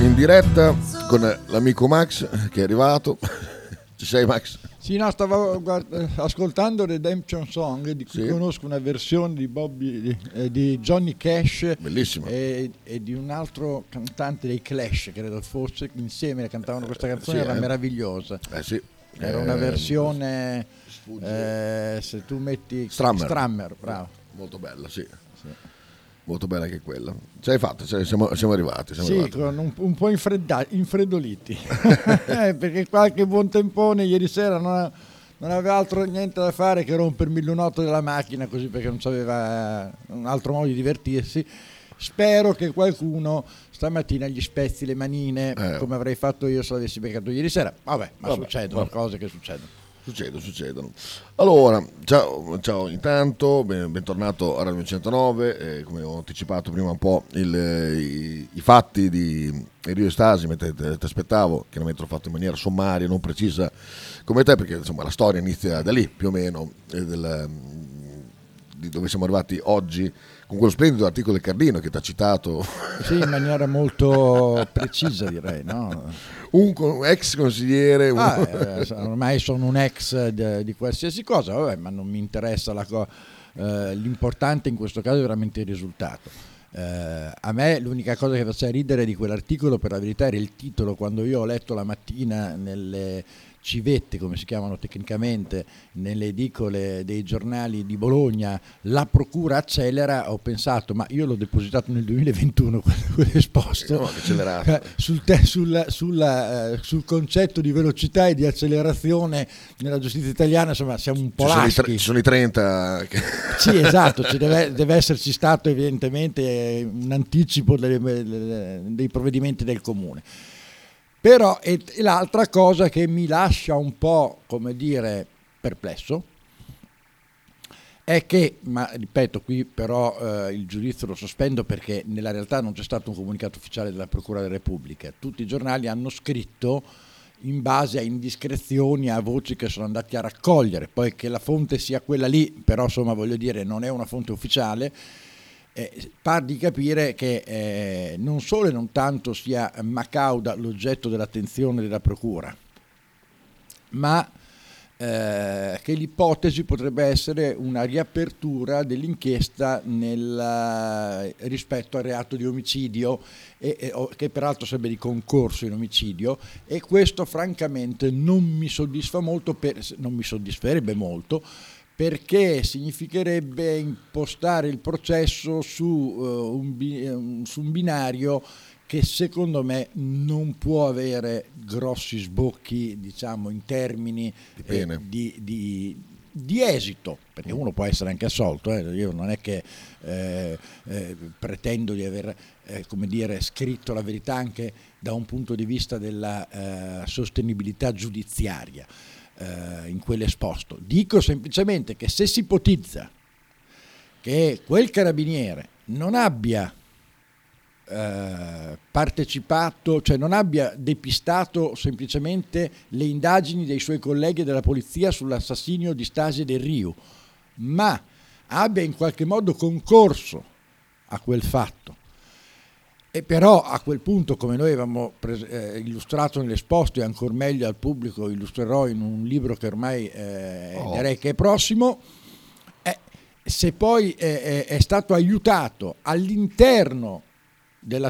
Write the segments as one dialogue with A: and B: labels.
A: in diretta con l'amico Max che è arrivato. Ci sei Max?
B: Sì, no, stavo guarda, ascoltando Redemption Song, di cui sì. conosco una versione di, Bobby, di, eh, di Johnny Cash e, e, di un altro cantante dei Clash, credo fosse, insieme cantavano questa canzone, sì, era eh. meravigliosa.
A: Eh sì.
B: Era una eh, versione, eh, se tu metti
A: Strammer,
B: Strammer bravo.
A: Molto bella, sì molto bella anche quella. Ce l'hai fatta, cioè, siamo, siamo, arrivati. Siamo
B: sì,
A: arrivati.
B: Un, un, po' infreddoliti, eh, perché qualche buon tempone ieri sera non, ha, non, aveva altro niente da fare che rompermi il lunotto della macchina così perché non sapeva un altro modo di divertirsi. Spero che qualcuno stamattina gli spezzi le manine eh. come avrei fatto io se l'avessi beccato ieri sera. Vabbè, ma vabbè, succedono vabbè. cose che succedono.
A: Succedono, succedono. Allora, ciao, ciao intanto, ben, bentornato a Radio 109, eh, come ho anticipato prima un po' il, i, i, fatti di Rio Stasi, mentre ti aspettavo, chiaramente l'ho fatto in maniera sommaria, non precisa come te, perché insomma la storia inizia da lì più o meno, eh, del, di dove siamo arrivati oggi con quello splendido articolo del Cardino che ti ha citato.
B: Sì, in maniera molto precisa direi, no?
A: Un ex consigliere. Un...
B: Ah, eh, ormai sono un ex di, di qualsiasi cosa, vabbè, ma non mi interessa la cosa. Eh, l'importante in questo caso è veramente il risultato. Eh, a me l'unica cosa che faceva ridere di quell'articolo per la verità era il titolo quando io ho letto la mattina nelle civette, come si chiamano tecnicamente, nelle edicole dei giornali di Bologna, la procura accelera, ho pensato, ma io l'ho depositato nel 2021 quell'esposto, no, sul, te, sul, sulla, uh, sul, concetto di velocità e di accelerazione nella giustizia italiana, insomma siamo un po'
A: ci sono, i, ci sono i 30. Che...
B: Sì, esatto, deve, deve, esserci stato evidentemente un anticipo delle, dei provvedimenti del comune. Però è l'altra cosa che mi lascia un po', come dire, perplesso è che, ma ripeto qui però eh, il giudizio lo sospendo perché nella realtà non c'è stato un comunicato ufficiale della Procura della Repubblica, tutti i giornali hanno scritto in base a indiscrezioni, a voci che sono andati a raccogliere, poi che la fonte sia quella lì, però insomma voglio dire non è una fonte ufficiale, eh, par di capire che eh, non solo e non tanto sia Macauda l'oggetto dell'attenzione della Procura, ma eh, che l'ipotesi potrebbe essere una riapertura dell'inchiesta nel, rispetto al reato di omicidio, e, e, che peraltro sarebbe di concorso in omicidio, e questo francamente non mi soddisfa molto, per, non mi soddisferebbe molto, perché significherebbe impostare il processo su, uh, un, su, un, binario che secondo me non può avere grossi sbocchi diciamo, in termini
A: di, eh,
B: di, di, di, esito, perché uno può essere anche assolto, eh. io non è che eh, eh pretendo di aver eh, come dire, scritto la verità anche da un punto di vista della eh, sostenibilità giudiziaria eh, in quell'esposto. Dico semplicemente che se si ipotizza che quel carabiniere non abbia eh, partecipato, cioè non abbia depistato semplicemente le indagini dei suoi colleghi della polizia sull'assassinio di Stasi del Rio, ma abbia in qualche modo concorso a quel fatto e però a quel punto, come noi avevamo eh, illustrato nell'esposto e ancora meglio al pubblico illustrerò in un libro che ormai eh, oh. direi che è prossimo, eh, se poi è stato aiutato all'interno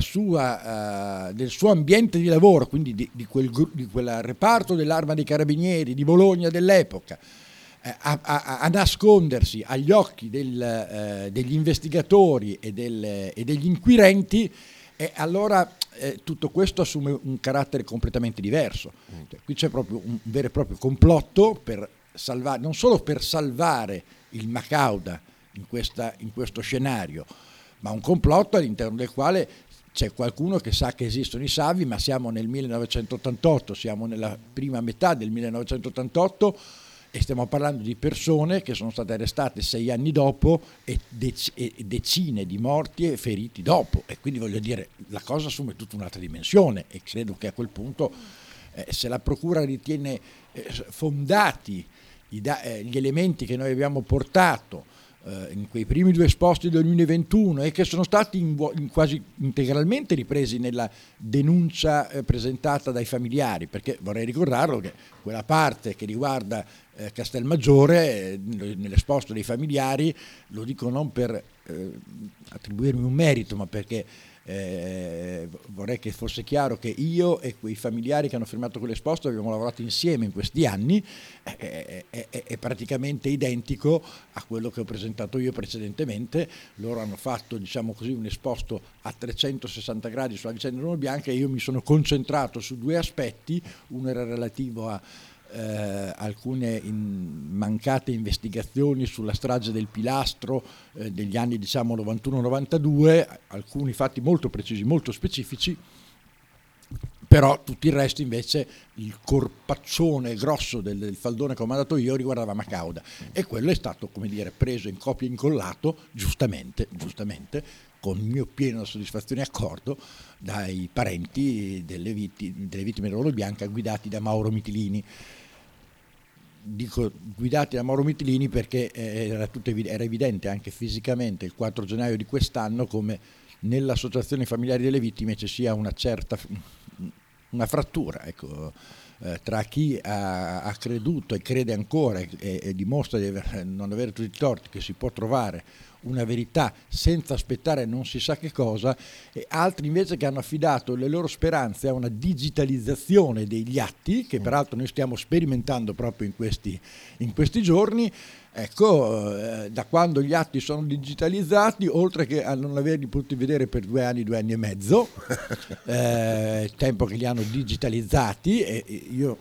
B: sua, uh, del suo ambiente di lavoro, quindi di, di, quel, di quel reparto dell'arma dei carabinieri di Bologna dell'epoca, eh, a, a, a, nascondersi agli occhi del, eh, degli investigatori e, del, e, degli inquirenti, e allora eh, tutto questo assume un carattere completamente diverso. Mm. Cioè, qui c'è proprio un vero e proprio complotto per salvare, non solo per salvare il Macauda in, questa, in questo scenario, ma un complotto all'interno del quale c'è qualcuno che sa che esistono i Savi, ma siamo nel 1988, siamo nella prima metà del 1988 e stiamo parlando di persone che sono state arrestate sei anni dopo e, dec- e decine di morti e feriti dopo. E quindi voglio dire, la cosa assume tutta un'altra dimensione e credo che a quel punto, eh, se la Procura ritiene eh, fondati da- eh, gli elementi che noi abbiamo portato, eh, in quei primi due esposti del 2021 e che sono stati in, in quasi integralmente ripresi nella denuncia eh, presentata dai familiari, perché vorrei ricordarlo che quella parte che riguarda eh, Castelmaggiore, eh, nell'esposto dei familiari, lo dico non per eh, attribuirmi un merito, ma perché eh, vorrei che fosse chiaro che io e quei familiari che hanno firmato quell'esposto abbiamo lavorato insieme in questi anni, è, è, è, praticamente identico a quello che ho presentato io precedentemente. Loro hanno fatto diciamo così, un esposto a 360 gradi sulla vicenda Roma Bianca e io mi sono concentrato su due aspetti, uno era relativo a eh, alcune in mancate investigazioni sulla strage del Pilastro eh, degli anni diciamo 91-92, alcuni fatti molto precisi, molto specifici, però tutto il resto invece il corpaccione grosso del, del, faldone che ho mandato io riguardava Macauda. E quello è stato come dire preso in copia e incollato giustamente, giustamente con mio pieno soddisfazione e accordo dai parenti delle, vittime, delle vittime dell'Oro Bianca guidati da Mauro Mitilini. Dico guidati da Mauro Mitilini perché eh, era, evidente, era, evidente anche fisicamente il 4 gennaio di quest'anno come nell'associazione familiari delle vittime ci sia una certa una frattura ecco, eh, tra chi ha, ha, creduto e crede ancora e, e dimostra di aver, non avere tutti i torti che si può trovare una verità senza aspettare non si sa che cosa, e altri invece che hanno affidato le loro speranze a una digitalizzazione degli atti, che peraltro noi stiamo sperimentando proprio in questi, in questi giorni. Ecco, eh, da quando gli atti sono digitalizzati, oltre che a non averli potuti vedere per due anni, due anni e mezzo, eh, tempo che li hanno digitalizzati, e io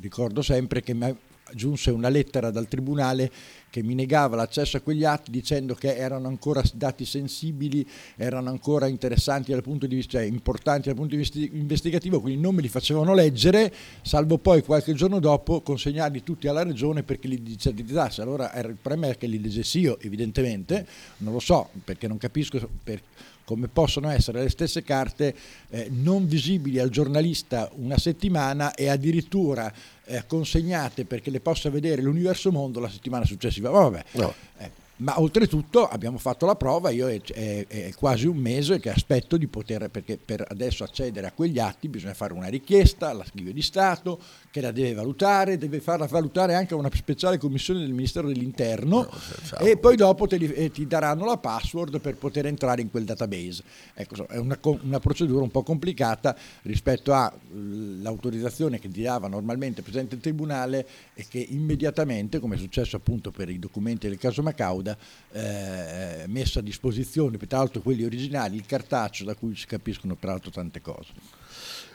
B: ricordo sempre che mi giunse una lettera dal tribunale che mi negava l'accesso a quegli atti dicendo che erano ancora dati sensibili, erano ancora interessanti dal punto di vista, cioè importanti dal punto di vista investigativo, quindi non me li facevano leggere, salvo poi qualche giorno dopo consegnarli tutti alla regione perché li digitalizzasse. Allora il problema è che li leggessi io, evidentemente, non lo so, perché non capisco per, come possono essere le stesse carte eh, non visibili al giornalista una settimana e addirittura eh, consegnate perché le possa vedere l'universo mondo la settimana successiva. Vabbè, no. eh, ma oltretutto abbiamo fatto la prova, io è, è, è, quasi un mese che aspetto di poter, perché per adesso accedere a quegli atti bisogna fare una richiesta all'archivio di Stato che la deve valutare, deve farla valutare anche a una speciale commissione del Ministero dell'Interno no, e poi dopo li, eh, ti daranno la password per poter entrare in quel database. Ecco, è una, una procedura un po' complicata rispetto all'autorizzazione che ti dava normalmente il Presidente del Tribunale e che immediatamente, come è successo appunto per i documenti del caso Macau, Gauda eh, messo a disposizione, peraltro quelli originali, il cartaceo da cui si capiscono peraltro tante cose.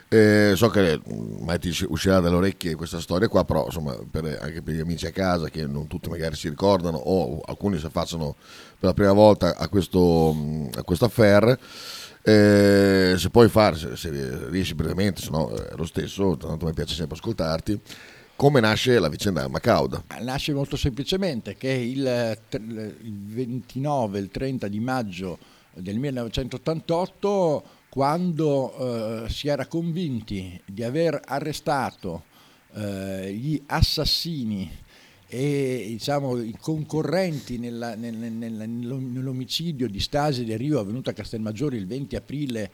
A: Eh, so che mai ti uscirà dalle orecchie questa storia qua, però insomma per, anche per gli amici a casa che non tutti magari si ricordano o alcuni si affacciano per la prima volta a questo, a questo affair, eh, se puoi fare, se, se riesci brevemente, se no è lo stesso, tanto mi piace sempre ascoltarti, come nasce la vicenda Macauda?
B: Nasce molto semplicemente che il, il 29, il 30 di maggio del 1988, quando eh, si era convinti di aver arrestato eh, gli assassini e diciamo, i concorrenti nella, nel, nel, nell'omicidio di Stasi De Rio avvenuto a Castelmaggiore il 20 aprile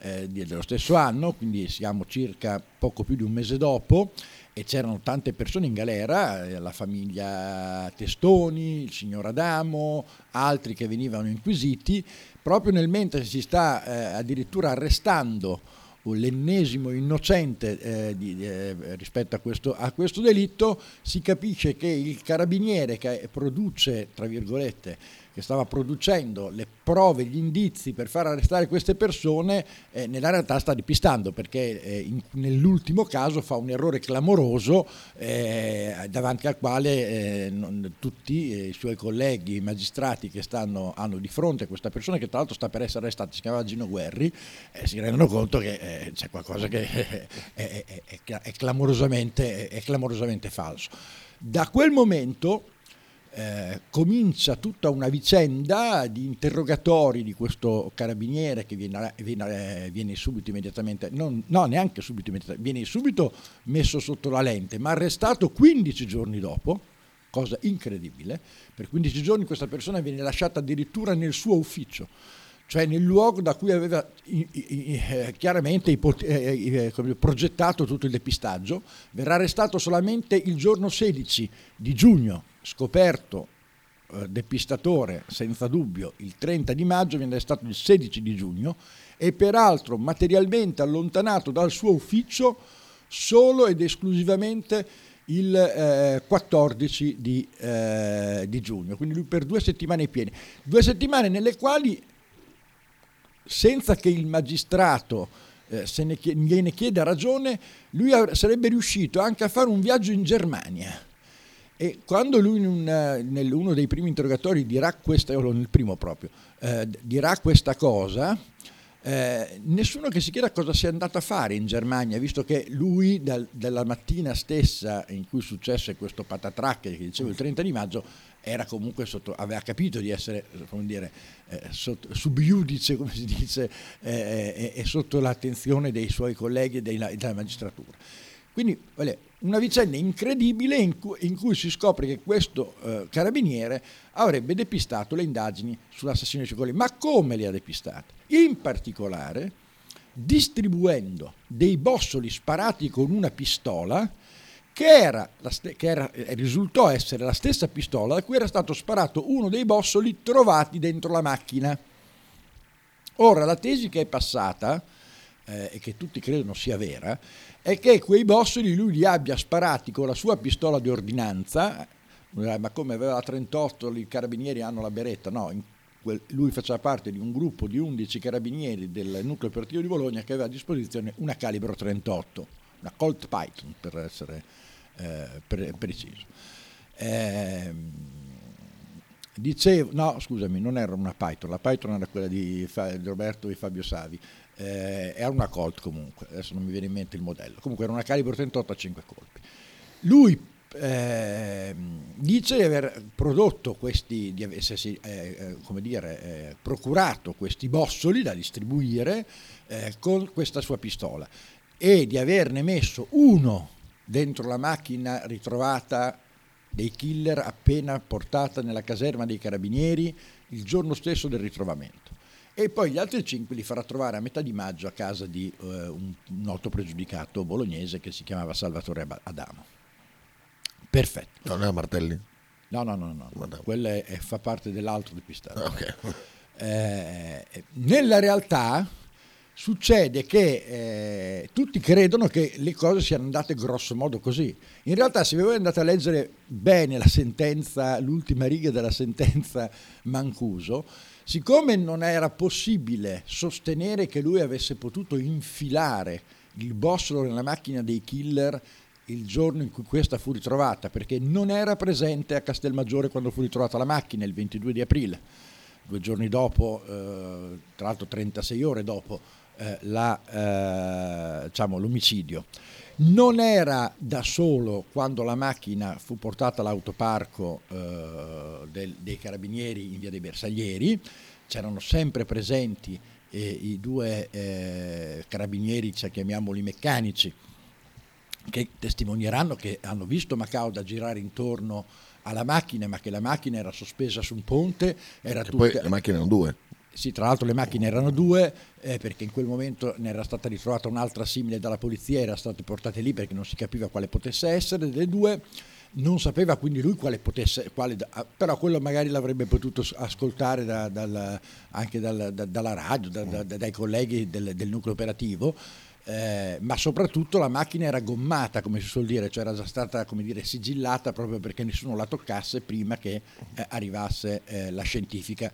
B: eh, dello stesso anno, quindi siamo circa poco più di un mese dopo, e c'erano tante persone in galera, eh, la famiglia Testoni, il signor Adamo, altri che venivano inquisiti, proprio nel mentre si sta eh, addirittura arrestando l'ennesimo innocente eh, di, eh, rispetto a questo, a questo, delitto, si capisce che il carabiniere che produce, tra virgolette, che stava producendo le prove, gli indizi per far arrestare queste persone, eh, nella realtà sta depistando perché eh, in, nell'ultimo caso fa un errore clamoroso eh, davanti al quale eh, non, tutti i suoi colleghi, i magistrati che stanno, hanno di fronte questa persona che tra l'altro sta per essere arrestata, si chiamava Gino Guerri, eh, si rendono conto che eh, c'è qualcosa che è, è, è, è clamorosamente, clamorosamente falso. Da quel momento eh, comincia tutta una vicenda di interrogatori di questo carabiniere che viene, viene, viene subito immediatamente, non, no neanche subito immediatamente, viene subito messo sotto la lente, ma arrestato 15 giorni dopo, cosa incredibile. Per 15 giorni questa persona viene lasciata addirittura nel suo ufficio, cioè nel luogo da cui aveva eh, chiaramente eh, eh, progettato tutto il depistaggio. Verrà arrestato solamente il giorno 16 di giugno, scoperto depistatore senza dubbio il 30 di maggio, viene arrestato il 16 di giugno e peraltro materialmente allontanato dal suo ufficio solo ed esclusivamente il eh, 14 di, eh, di, giugno, quindi lui per due settimane piene, due settimane nelle quali senza che il magistrato eh, se ne chiede, gliene chieda ragione, lui sarebbe riuscito anche a fare un viaggio in Germania. E quando lui in un, uno dei primi interrogatori dirà questa, nel primo proprio, eh, dirà questa cosa, eh, nessuno che si chieda cosa sia andato a fare in Germania, visto che lui dal, dalla mattina stessa in cui successe questo patatrack che dicevo il 30 di maggio sotto, aveva capito di essere come dire, eh, sotto, subiudice, come si dice, eh, e sotto l'attenzione dei suoi colleghi e della, magistratura. Quindi una vicenda incredibile in cui, in cui, si scopre che questo eh, carabiniere avrebbe depistato le indagini sull'assassino di Cicolli. Ma come le ha depistate? In particolare distribuendo dei bossoli sparati con una pistola che, era che era, eh, risultò essere la stessa pistola da cui era stato sparato uno dei bossoli trovati dentro la macchina. Ora, la tesi che è passata, eh, e che tutti credono sia vera, è che quei bossoli lui li abbia sparati con la sua pistola di ordinanza, eh, ma come aveva la 38 i carabinieri hanno la beretta, no, quel, lui faceva parte di un gruppo di 11 carabinieri del nucleo operativo di Bologna che aveva a disposizione una calibro 38, una Colt Python per essere eh, pre- preciso. Eh, dicevo, no scusami, non era una Python, la Python era quella di, di Roberto e Fabio Savi, eh, era una Colt comunque, adesso non mi viene in mente il modello, comunque era una calibro 38 a 5 colpi. Lui eh, dice di aver prodotto questi, di essersi eh, eh, come dire, eh, procurato questi bossoli da distribuire eh, con questa sua pistola e di averne messo uno dentro la macchina ritrovata dei killer appena portata nella caserma dei carabinieri il giorno stesso del ritrovamento e poi gli altri cinque li farà trovare a metà di maggio a casa di uh, un noto pregiudicato bolognese che si chiamava Salvatore Adamo. Perfetto.
A: Non è Martelli?
B: No, no, no, no. quello è, è, fa parte dell'altro depistato. Okay. Eh, nella realtà succede che eh, tutti credono che le cose siano andate grosso modo così. In realtà, se voi andate a leggere bene la sentenza, l'ultima riga della sentenza Mancuso, Siccome non era possibile sostenere che lui avesse potuto infilare il bossolo nella macchina dei killer il giorno in cui questa fu ritrovata, perché non era presente a Castelmaggiore quando fu ritrovata la macchina, il 22 di aprile, due giorni dopo, eh, tra l'altro 36 ore dopo eh, la, eh, diciamo, l'omicidio. Non era da solo quando la macchina fu portata all'autoparco eh, del, dei carabinieri in via dei Bersaglieri, c'erano sempre presenti eh, i due eh, carabinieri, cioè, chiamiamoli meccanici, che testimonieranno che hanno visto Macauda girare intorno alla macchina, ma che la macchina era sospesa su un ponte. Era
A: tutta... Poi le macchine erano due.
B: Sì, tra l'altro le macchine erano due, eh, perché in quel momento ne era stata ritrovata un'altra simile dalla polizia, era state portate lì perché non si capiva quale potesse essere delle due, non sapeva quindi lui quale potesse, quale, ah, però quello magari l'avrebbe potuto ascoltare da, dal, anche dal, da, dalla radio, da, dai colleghi del, del nucleo operativo. Eh, ma soprattutto la macchina era gommata, come si suol dire, cioè era già stata dire, sigillata proprio perché nessuno la toccasse prima che eh, arrivasse eh, la scientifica.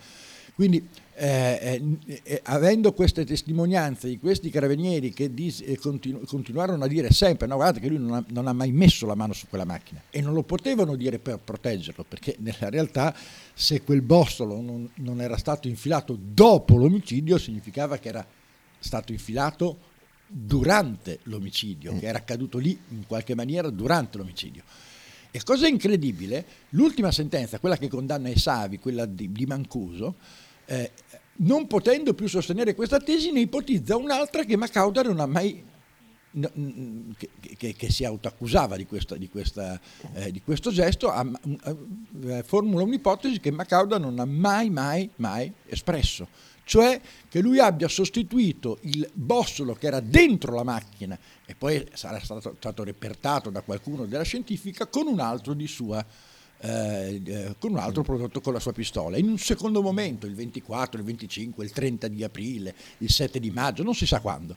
B: Quindi eh, eh, eh, avendo queste testimonianze di questi carabinieri che dis, eh, continu- continuarono a dire sempre no guardate che lui non ha, non ha, mai messo la mano su quella macchina e non lo potevano dire per proteggerlo perché nella realtà se quel bossolo non, non era stato infilato dopo l'omicidio significava che era stato infilato durante l'omicidio, che era accaduto lì in qualche maniera durante l'omicidio. E cosa incredibile, l'ultima sentenza, quella che condanna Esavi, quella di, di Mancuso, eh, non potendo più sostenere questa tesi, ne ipotizza un'altra che Macauda non ha mai che, che, che, si autoaccusava di, questa, di, questa, eh, di questo gesto, a, a, a, formula un'ipotesi che Macauda non ha mai, mai, mai espresso, cioè che lui abbia sostituito il bossolo che era dentro la macchina e poi sarà stato, stato repertato da qualcuno della scientifica con un altro di sua eh, eh, con un altro prodotto con la sua pistola. In un secondo momento, il 24, il 25, il 30 di aprile, il 7 di maggio, non si sa quando.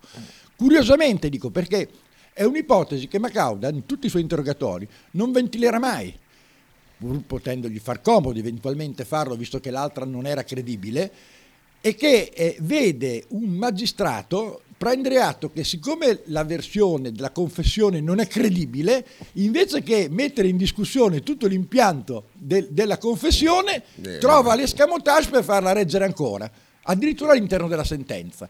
B: Curiosamente dico perché è un'ipotesi che Macauda in tutti i suoi interrogatori non ventilerà mai, pur potendogli far comodo eventualmente farlo visto che l'altra non era credibile, e che eh, vede un magistrato prendere atto che siccome la versione della confessione non è credibile, invece che mettere in discussione tutto l'impianto del, della confessione, eh, trova l'escamotage per farla reggere ancora, addirittura all'interno della sentenza.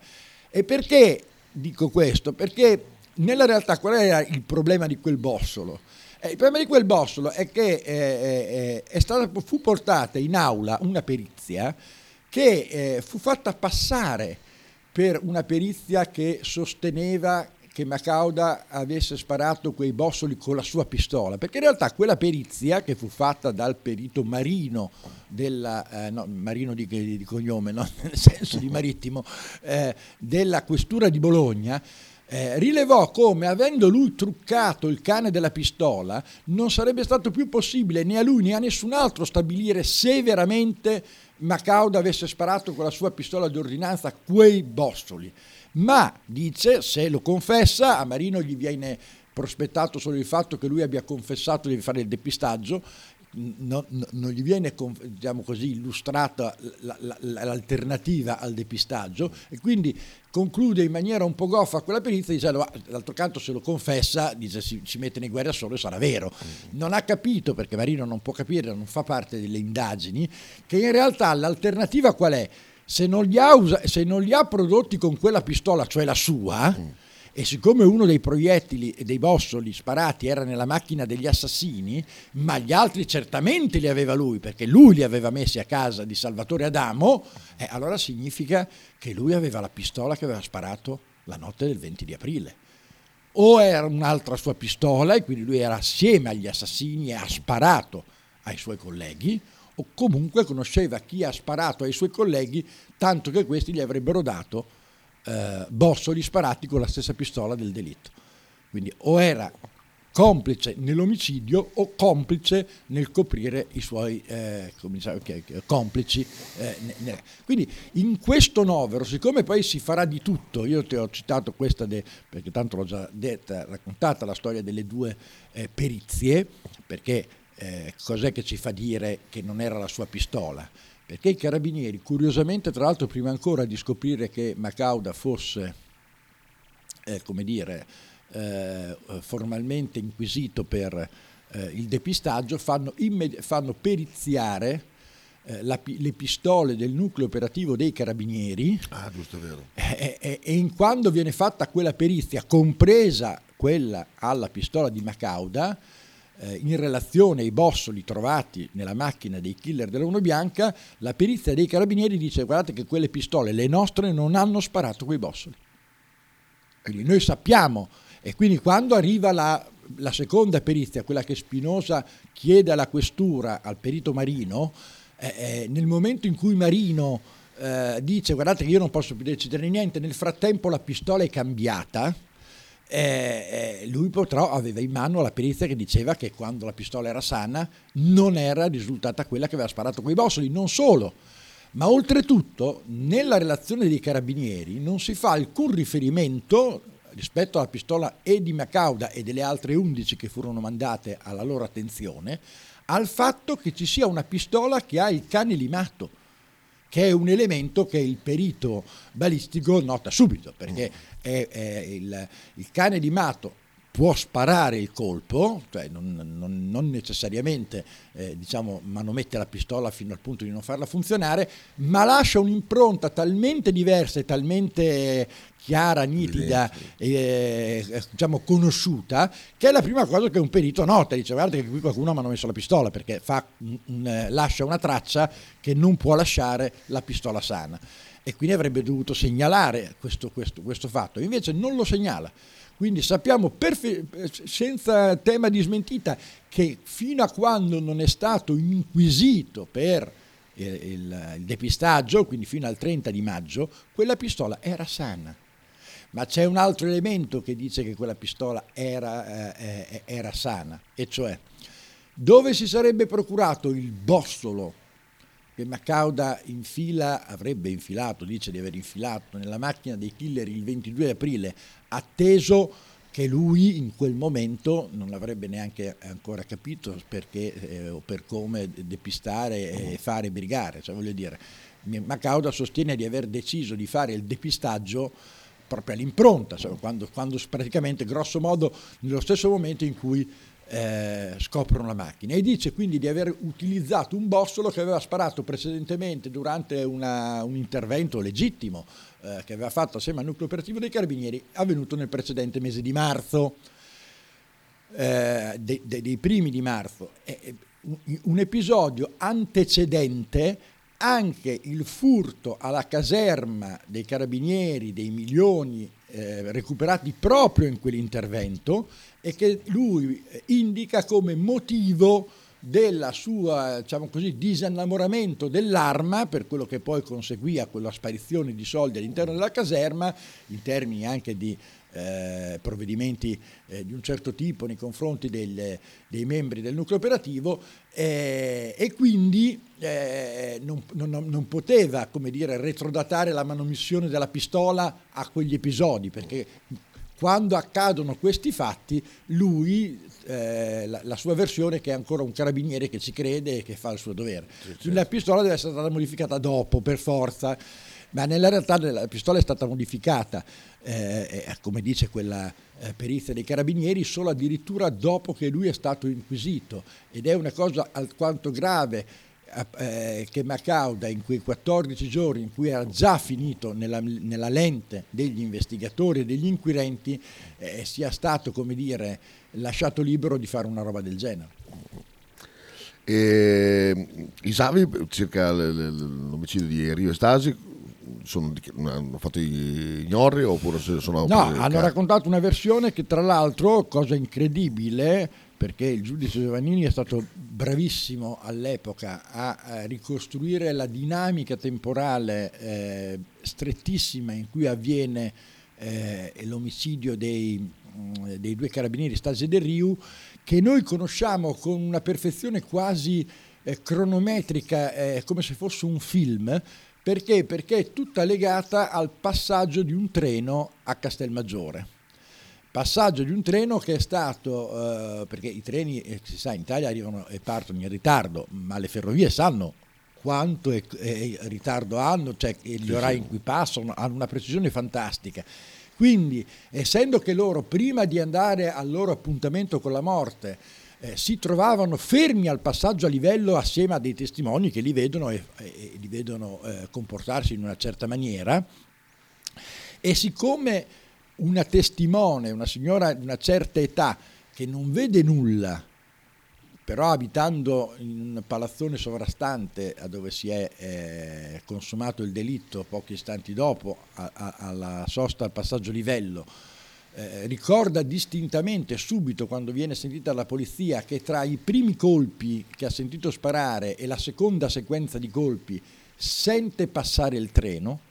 B: E perché dico questo? Perché nella realtà qual era il problema di quel bossolo? Eh, il problema di quel bossolo è che eh, eh, è stata, fu portata in aula una perizia che eh, fu fatta passare per una perizia che sosteneva che Macauda avesse sparato quei bossoli con la sua pistola, perché in realtà quella perizia che fu fatta dal perito marino, della, eh, no, marino di, di, cognome, no? nel senso di marittimo, eh, della questura di Bologna, eh, rilevò come avendo lui truccato il cane della pistola non sarebbe stato più possibile né a lui né a nessun altro stabilire se veramente Macauda avesse sparato con la sua pistola di ordinanza quei bossoli. Ma dice, se lo confessa, a Marino gli viene prospettato solo il fatto che lui abbia confessato di fare il depistaggio non, non gli viene diciamo così, illustrata l'alternativa al depistaggio e quindi conclude in maniera un po' goffa quella perizia dicendo d'altro canto se lo confessa dice si, si mette in guerra solo e sarà vero. Mm. non ha capito perché Marino non può capire non fa parte delle indagini che in realtà l'alternativa qual è? Se non li ha, usa, se non li ha prodotti con quella pistola cioè la sua mm e siccome uno dei proiettili e dei bossoli sparati era nella macchina degli assassini, ma gli altri certamente li aveva lui, perché lui li aveva messi a casa di Salvatore Adamo, eh, allora significa che lui aveva la pistola che aveva sparato la notte del 20 di aprile. O era un'altra sua pistola e quindi lui era assieme agli assassini e ha sparato ai suoi colleghi, o comunque conosceva chi ha sparato ai suoi colleghi, tanto che questi gli avrebbero dato eh, bossoli sparati con la stessa pistola del delitto. Quindi o era complice nell'omicidio o complice nel coprire i suoi eh, complici. Eh, quindi in questo novero, siccome poi si farà di tutto, io ti ho citato questa, de, perché tanto l'ho già detta, raccontata la storia delle due eh, perizie, perché eh, cos'è che ci fa dire che non era la sua pistola? Perché i carabinieri, curiosamente, tra l'altro, prima ancora di scoprire che Macauda fosse, eh, come dire, eh, formalmente inquisito per eh, il depistaggio, fanno, immedi- fanno periziare eh, la, le pistole del nucleo operativo dei carabinieri.
A: Ah, giusto, vero.
B: E, e, e in quando viene fatta quella perizia, compresa quella alla pistola di Macauda, eh, in relazione ai bossoli trovati nella macchina dei killer della Uno Bianca, la perizia dei carabinieri dice guardate che quelle pistole, le nostre, non hanno sparato quei bossoli. Quindi noi sappiamo, e quindi quando arriva la, la seconda perizia, quella che Spinosa chiede alla questura, al perito Marino, eh, eh, nel momento in cui Marino eh, dice guardate che io non posso più decidere niente, nel frattempo la pistola è cambiata, eh, eh, lui però aveva in mano la perizia che diceva che quando la pistola era sana non era risultata quella che aveva sparato quei bossoli, non solo, ma oltretutto nella relazione dei carabinieri non si fa alcun riferimento rispetto alla pistola e di Macauda e delle altre 11 che furono mandate alla loro attenzione al fatto che ci sia una pistola che ha il cane limato che è un elemento che il perito balistico nota subito, perché è, è il, il cane di Mato può sparare il colpo, cioè non, non, non necessariamente eh, diciamo, manomette la pistola fino al punto di non farla funzionare, ma lascia un'impronta talmente diversa e talmente chiara, nitida, e eh, diciamo, conosciuta, che è la prima cosa che un perito nota, dice guarda che qui qualcuno mi ha messo la pistola perché fa un, un, lascia una traccia che non può lasciare la pistola sana. E quindi avrebbe dovuto segnalare questo, questo, questo fatto, invece non lo segnala. Quindi sappiamo perfe- senza tema di smentita che fino a quando non è stato inquisito per il, il, depistaggio, quindi fino al 30 di maggio, quella pistola era sana. Ma c'è un altro elemento che dice che quella pistola era, eh, eh era sana, e cioè dove si sarebbe procurato il bossolo che Macauda infila, avrebbe infilato, dice di aver infilato nella macchina dei killer il 22 aprile, atteso che lui in quel momento non l'avrebbe neanche ancora capito perché eh, o per come depistare e fare brigare, cioè voglio dire, Macauda sostiene di aver deciso di fare il depistaggio proprio all'impronta, cioè quando, quando praticamente grosso modo nello stesso momento in cui eh, scoprono la macchina e dice quindi di aver utilizzato un bossolo che aveva sparato precedentemente durante una, un intervento legittimo eh, che aveva fatto assieme al nucleo operativo dei carabinieri avvenuto nel precedente mese di marzo, eh, de, de, dei primi di marzo. Un, un episodio antecedente anche il furto alla caserma dei carabinieri dei milioni eh, recuperati proprio in quell'intervento e che lui eh, indica come motivo della sua diciamo così, disinnamoramento dell'arma per quello che poi conseguì a quella sparizione di soldi all'interno della caserma in termini anche di eh, provvedimenti eh, di un certo tipo nei confronti del, dei membri del nucleo operativo eh, e quindi eh, non, non, non, poteva come dire, retrodatare la manomissione della pistola a quegli episodi perché quando accadono questi fatti lui eh, la, la, sua versione che è ancora un carabiniere che ci crede e che fa il suo dovere. Sì, certo. La pistola deve essere stata modificata dopo, per forza, ma nella realtà la pistola è stata modificata, eh, eh, come dice quella eh, perizia dei carabinieri, solo addirittura dopo che lui è stato inquisito ed è una cosa alquanto grave eh, che Macauda in quei 14 giorni in cui era già finito nella, nella lente degli investigatori e degli inquirenti eh, sia stato, come dire, lasciato libero di fare una roba del genere.
A: E, I Savi circa l'omicidio di Rio Stasi sono, hanno fatto i ignorri oppure sono...
B: No, hanno raccontato una versione che tra l'altro, cosa incredibile, perché il giudice Giovannini è stato bravissimo all'epoca a, ricostruire la dinamica temporale eh, strettissima in cui avviene eh, l'omicidio dei, mm, dei, due carabinieri Stasi e Del Riu, che noi conosciamo con una perfezione quasi eh, cronometrica, eh, come se fosse un film, perché? Perché è tutta legata al passaggio di un treno a Castelmaggiore passaggio di un treno che è stato, eh, perché i treni, eh, si sa, in Italia arrivano e partono in ritardo, ma le ferrovie sanno quanto è, è ritardo hanno, cioè gli orari in cui passano, hanno una precisione fantastica. Quindi, essendo che loro, prima di andare al loro appuntamento con la morte, eh, si trovavano fermi al passaggio a livello assieme a dei testimoni che li vedono e, e li vedono eh, comportarsi in una certa maniera, e siccome una testimone, una signora di una certa età che non vede nulla, però abitando in un palazzone sovrastante a dove si è eh, consumato il delitto pochi istanti dopo, a, a, alla sosta al passaggio livello, eh, ricorda distintamente subito quando viene sentita la polizia che tra i primi colpi che ha sentito sparare e la seconda sequenza di colpi sente passare il treno,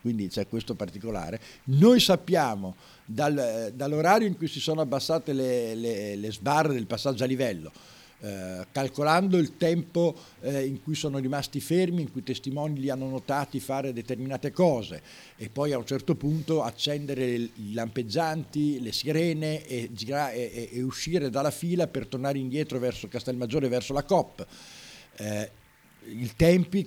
B: quindi c'è questo particolare. Noi sappiamo dal, dall'orario in cui si sono abbassate le, le, le sbarre del passaggio a livello, eh, calcolando il tempo eh, in cui sono rimasti fermi, in cui i testimoni li hanno notati fare determinate cose e poi a un certo punto accendere i lampeggianti, le sirene e, gira- e, e uscire dalla fila per tornare indietro verso Castelmaggiore, verso la COP. Eh, i tempi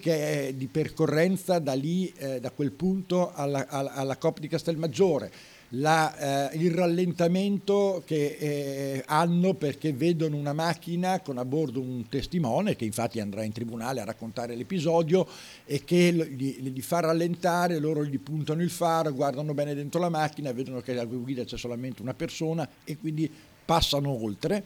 B: di percorrenza da lì, eh, da quel punto alla, alla, alla COP di Castelmaggiore, la, eh, il rallentamento che eh, hanno perché vedono una macchina con a bordo un testimone che infatti andrà in tribunale a raccontare l'episodio e che li, li fa rallentare, loro gli puntano il faro, guardano bene dentro la macchina, vedono che alla guida c'è solamente una persona e quindi passano oltre.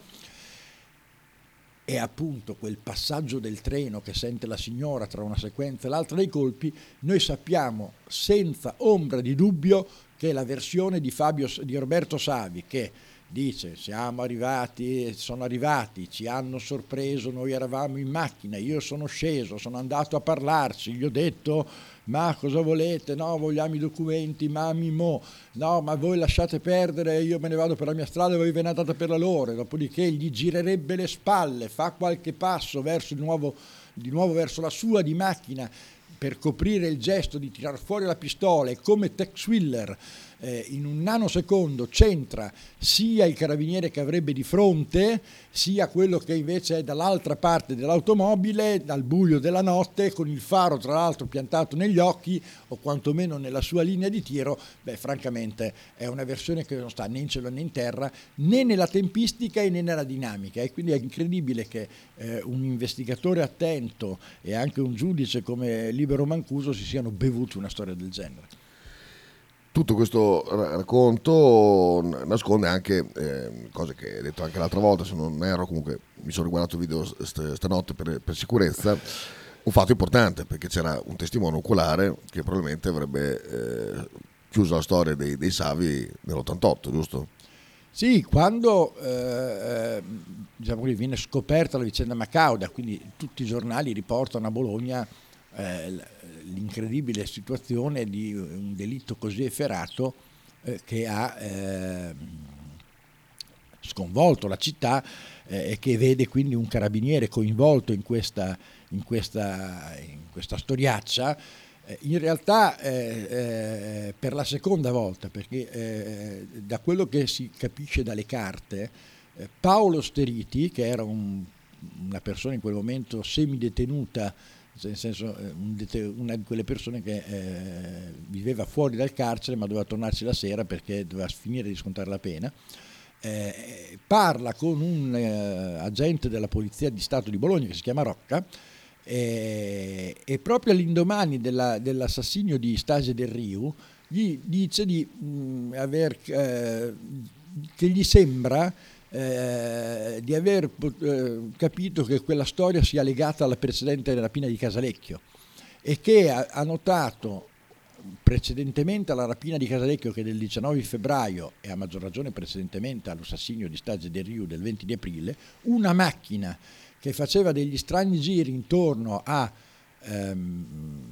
B: È appunto quel passaggio del treno che sente la signora tra una sequenza e l'altra dei colpi, noi sappiamo senza ombra di dubbio che la versione di, Fabio, di Roberto Savi che dice siamo arrivati, sono arrivati, ci hanno sorpreso, noi eravamo in macchina, io sono sceso, sono andato a parlarci, gli ho detto ma cosa volete, no vogliamo i documenti, ma mimo, no ma voi lasciate perdere, io me ne vado per la mia strada e voi ve ne andate per la loro, dopodiché gli girerebbe le spalle, fa qualche passo verso il nuovo, di nuovo verso la sua di macchina per coprire il gesto di tirar fuori la pistola e come Tex Willer eh, in un nanosecondo centra sia il carabiniere che avrebbe di fronte, sia quello che invece è dall'altra parte dell'automobile, dal buio della notte, con il faro tra l'altro piantato negli occhi o quantomeno nella sua linea di tiro, beh francamente è una versione che non sta né in cielo né in terra, né nella tempistica né nella dinamica. E quindi è incredibile che eh, un investigatore attento e anche un giudice come Libero Mancuso si siano bevuti una storia del genere
A: tutto questo racconto nasconde anche eh, cose che hai detto anche l'altra volta, se non ero, comunque mi sono riguardato il video st- stanotte per, per, sicurezza, un fatto importante perché c'era un testimone oculare che probabilmente avrebbe eh, chiuso la storia dei, dei Savi nell'88, giusto?
B: Sì, quando eh, eh diciamo viene scoperta la vicenda Macauda, quindi tutti i giornali riportano a Bologna eh, l'incredibile situazione di un delitto così efferato eh, che ha eh, sconvolto la città eh, e che vede quindi un carabiniere coinvolto in questa, in questa, in questa storiaccia. Eh, in realtà eh, eh, per la seconda volta, perché eh, da quello che si capisce dalle carte, eh, Paolo Steriti, che era un, una persona in quel momento semidetenuta nel senso eh, una di quelle persone che eh, viveva fuori dal carcere ma doveva tornarci la sera perché doveva finire di scontare la pena. Eh, parla con un eh, agente della Polizia di Stato di Bologna che si chiama Rocca eh, e proprio all'indomani della, dell'assassinio di Stasia del Riu gli dice di mh, mm, aver, eh, che gli sembra eh, di aver eh, capito che quella storia sia legata alla precedente rapina di Casalecchio e che ha, ha notato precedentemente alla rapina di Casalecchio che del 19 febbraio e a maggior ragione precedentemente all'assassinio di Stagge del Riu del 20 di aprile, una macchina che faceva degli strani giri intorno a ehm,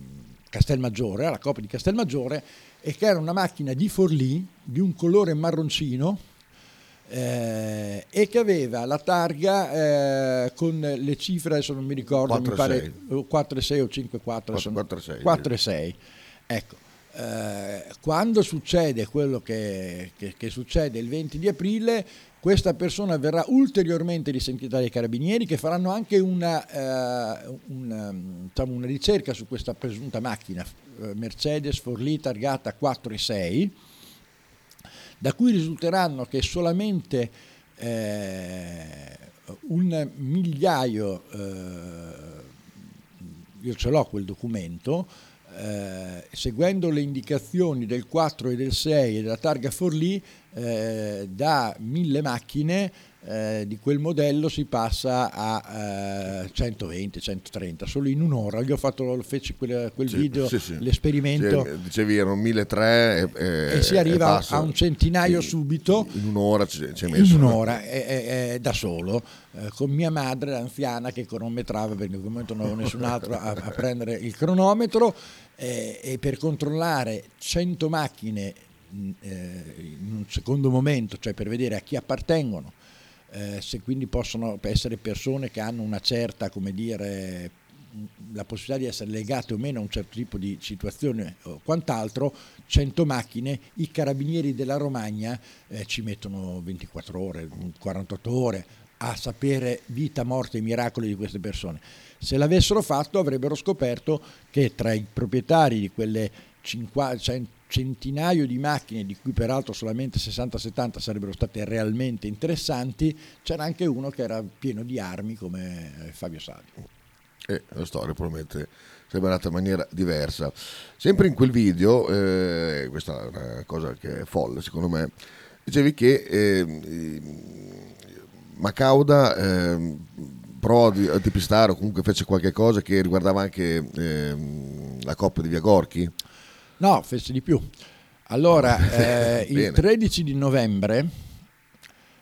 B: Castelmaggiore, alla coppa di Castelmaggiore, e che era una macchina di Forlì di un colore marroncino eh, e che aveva la targa eh, con le cifre, adesso non mi ricordo, 4, mi pare 4 6 o 5 4, 4, 4 6. 4 6. Ecco, eh, quando succede quello che, che, che, succede il 20 di aprile, questa persona verrà ulteriormente risentita dai carabinieri che faranno anche una, eh, una, diciamo una ricerca su questa presunta macchina eh, Mercedes Forlì targata 4 e 6 da cui risulteranno che solamente eh, un migliaio, eh, io ce l'ho quel documento, eh, seguendo le indicazioni del 4 e del 6 e della targa Forlì, eh, da mille macchine eh, di quel modello si passa a eh, 120, 130, solo in un'ora. Io ho fatto, feci quel, quel sì, video, sì, sì. l'esperimento.
A: dicevi erano 1300
B: e, e, e si arriva e a un centinaio subito.
A: In un'ora ci, ci messo.
B: In un'ora, no? da solo, eh, con mia madre anziana che cronometrava, perché in quel momento non avevo nessun altro a, a prendere il cronometro, eh, e per controllare 100 macchine eh, in un secondo momento, cioè per vedere a chi appartengono eh, se quindi possono essere persone che hanno una certa, come dire, la possibilità di essere legate o meno a un certo tipo di situazione o quant'altro, 100 macchine, i carabinieri della Romagna eh, ci mettono 24 ore, 48 ore a sapere vita, morte e miracoli di queste persone. Se l'avessero fatto avrebbero scoperto che tra i proprietari di quelle 50, 100, centinaio di macchine, di cui peraltro solamente 60-70 sarebbero state realmente interessanti, c'era anche uno che era pieno di armi come Fabio Salvi.
A: E la storia probabilmente sarebbe andata in maniera diversa. Sempre in quel video, eh, questa è una cosa che è folle secondo me, dicevi che eh, Macauda eh, provò a depistare o comunque fece qualche cosa che riguardava anche ehm, la coppia di Via Gorchi?
B: No, fece di più. Allora, eh, il 13 di novembre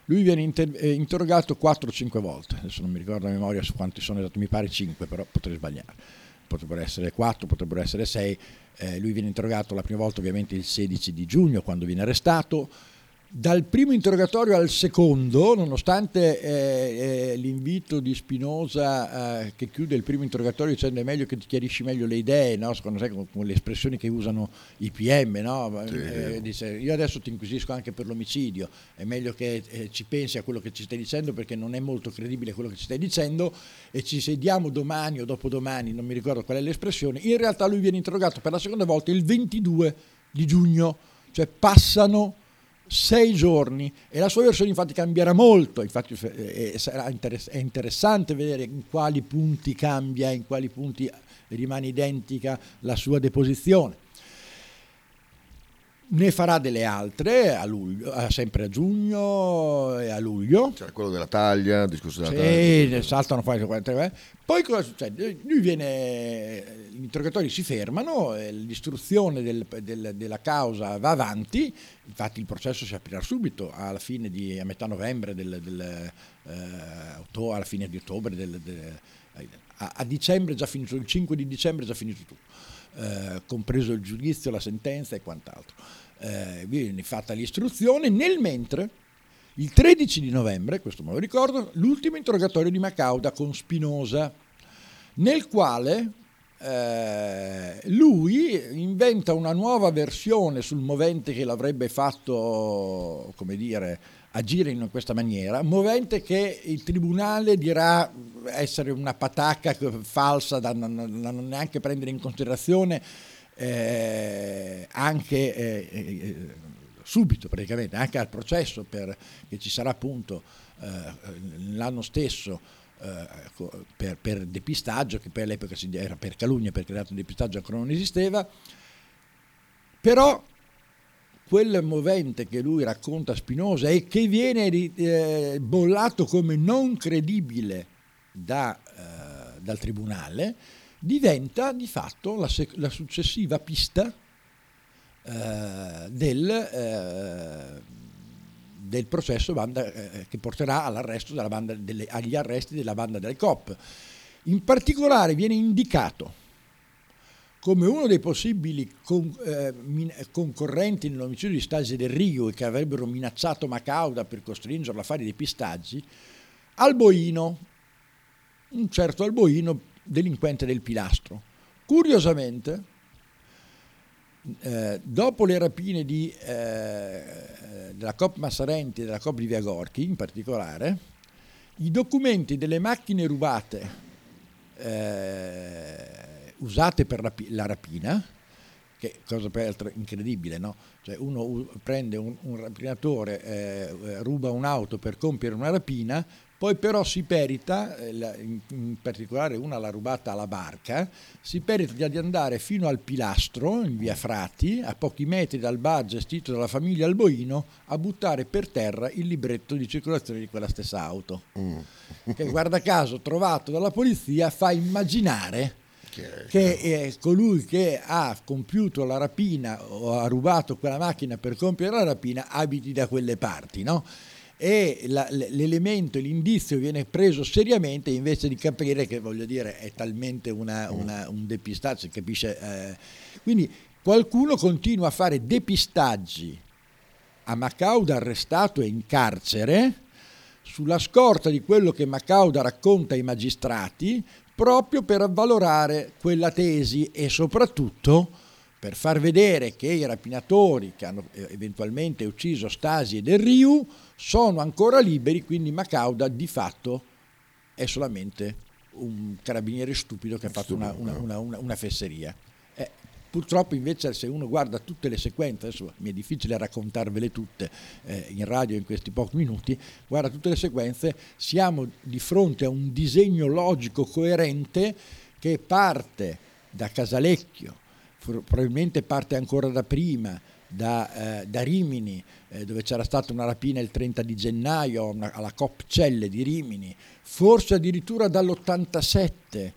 B: lui viene inter- eh, interrogato 4-5 volte, adesso non mi ricordo a memoria su quanti sono esatto, mi pare 5, però potrei sbagliare, potrebbero essere 4, potrebbero essere 6. Eh, lui viene interrogato la prima volta ovviamente il 16 di giugno quando viene arrestato, dal primo interrogatorio al secondo, nonostante eh, eh, l'invito di Spinoza eh, che chiude il primo interrogatorio dicendo è meglio che ti chiarisci meglio le idee, no? secondo me con, con, le espressioni che usano i PM, no? sì. Eh, dice io adesso ti inquisisco anche per l'omicidio, è meglio che eh, ci pensi a quello che ci stai dicendo perché non è molto credibile quello che ci stai dicendo e ci sediamo domani o dopodomani, non mi ricordo qual è l'espressione, in realtà lui viene interrogato per la seconda volta il 22 di giugno, cioè passano sei giorni e la sua versione infatti cambierà molto, infatti eh, sarà interess- è interessante vedere in quali punti cambia, in quali punti rimane identica la sua deposizione ne farà delle altre a luglio, sempre a giugno e a luglio.
A: C'era quello della taglia, il discorso della
B: sì, taglia. saltano fuori 43. Poi cosa succede? Lui viene, gli interrogatori si fermano, l'istruzione del, del, della causa va avanti, infatti il processo si aprirà subito alla fine di, a metà novembre, del, del eh, alla fine di ottobre, a, a dicembre è già finito, il 5 di dicembre è già finito tutto. Eh, compreso il giudizio, la sentenza e quant'altro. Eh, viene fatta l'istruzione, nel mentre il 13 di novembre, questo me lo ricordo, l'ultimo interrogatorio di Macauda con Spinosa, nel quale eh, lui inventa una nuova versione sul movente che l'avrebbe fatto, come dire, agire in questa maniera, movente che il tribunale dirà essere una patacca falsa da non, non neanche prendere in considerazione eh, anche eh, eh, subito praticamente, anche al processo per, che ci sarà appunto eh, l'anno stesso eh, per, per, depistaggio, che per all'epoca era per calunnia, perché il depistaggio ancora non esisteva, però quel movente che lui racconta a Spinoza e che viene eh, bollato come non credibile da, eh, dal tribunale, diventa di fatto la, sec- la successiva pista eh, del, eh, del, processo banda, eh, che porterà delle, agli arresti della banda del COP. In particolare viene indicato come uno dei possibili con, eh, min- concorrenti nell'omicidio di Stasi del Rio e che avrebbero minacciato Macauda per costringerlo a fare dei pistaggi, Alboino, un certo Alboino delinquente del pilastro. Curiosamente, eh, dopo le rapine di, eh, della COP Massarenti e della COP di Via Gorchi in particolare, i documenti delle macchine rubate eh, usate per la rapina, che cosa peraltro incredibile, no? Cioè uno prende un, un rapinatore, eh, ruba un'auto per compiere una rapina, poi però si perita, eh, in particolare una l'ha rubata alla barca, si perita di andare fino al pilastro in via Frati, a pochi metri dal bar gestito dalla famiglia Alboino, a buttare per terra il libretto di circolazione di quella stessa auto. Mm. Che guarda caso trovato dalla polizia fa immaginare che eh, colui che ha compiuto la rapina o ha rubato quella macchina per compiere la rapina abiti da quelle parti, no? e l'elemento, l'indizio viene preso seriamente invece di capire che voglio dire è talmente una, una, un depistaggio, capisce. Eh. Quindi qualcuno continua a fare depistaggi a Macauda arrestato e in carcere sulla scorta di quello che Macauda racconta ai magistrati proprio per avvalorare quella tesi e soprattutto per far vedere che i rapinatori che hanno eh, eventualmente ucciso Stasi e Del Riu sono ancora liberi, quindi Macauda di fatto è solamente un carabiniere stupido che ha fatto una, una, una, una fesseria. Purtroppo invece se uno guarda tutte le sequenze, adesso mi è difficile raccontarvele tutte eh, in radio in questi pochi minuti, guarda tutte le sequenze, siamo di fronte a un disegno logico coerente che parte da Casalecchio, probabilmente parte ancora da prima, da, eh, da Rimini, eh, dove c'era stata una rapina il 30 di gennaio una, alla COP Celle di Rimini, forse addirittura dall'87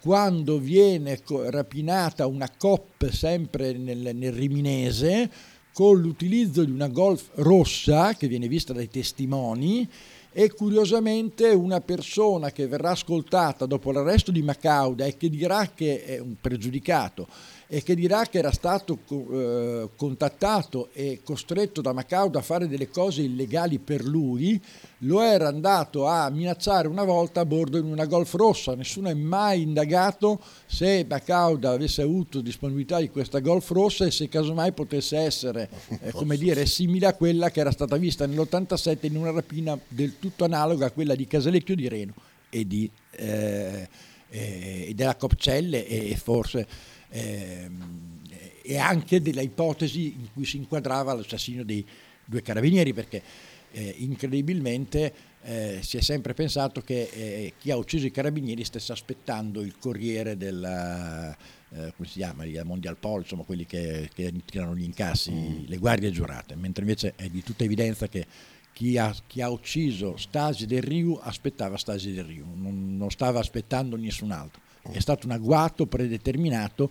B: quando viene rapinata una COP sempre nel, nel Riminese con l'utilizzo di una Golf rossa che viene vista dai testimoni e curiosamente una persona che verrà ascoltata dopo l'arresto di Macauda e che dirà che è un pregiudicato e che dirà che era stato eh, contattato e costretto da Macauda a fare delle cose illegali per lui, lo era andato a minacciare una volta a bordo di una Golf rossa. Nessuno è mai indagato se Macauda avesse avuto disponibilità di questa Golf rossa e se casomai potesse essere, eh, come dire, simile a quella che era stata vista nell'87 in una rapina del tutto analoga a quella di Casalecchio di Reno e, di, eh, e della Copcelle e forse ehm, e anche della ipotesi in cui si inquadrava l'assassinio dei due carabinieri, perché eh, incredibilmente eh, si è sempre pensato che eh, chi ha ucciso i carabinieri stesse aspettando il corriere della, eh, come si chiama, il Mondial Pol, insomma quelli che, che tirano gli incassi, mm. le guardie giurate, mentre invece è di tutta evidenza che chi ha, chi ha, ucciso Stasi del Riu aspettava Stasi del Riu, non, non stava aspettando nessun altro è stato un agguato predeterminato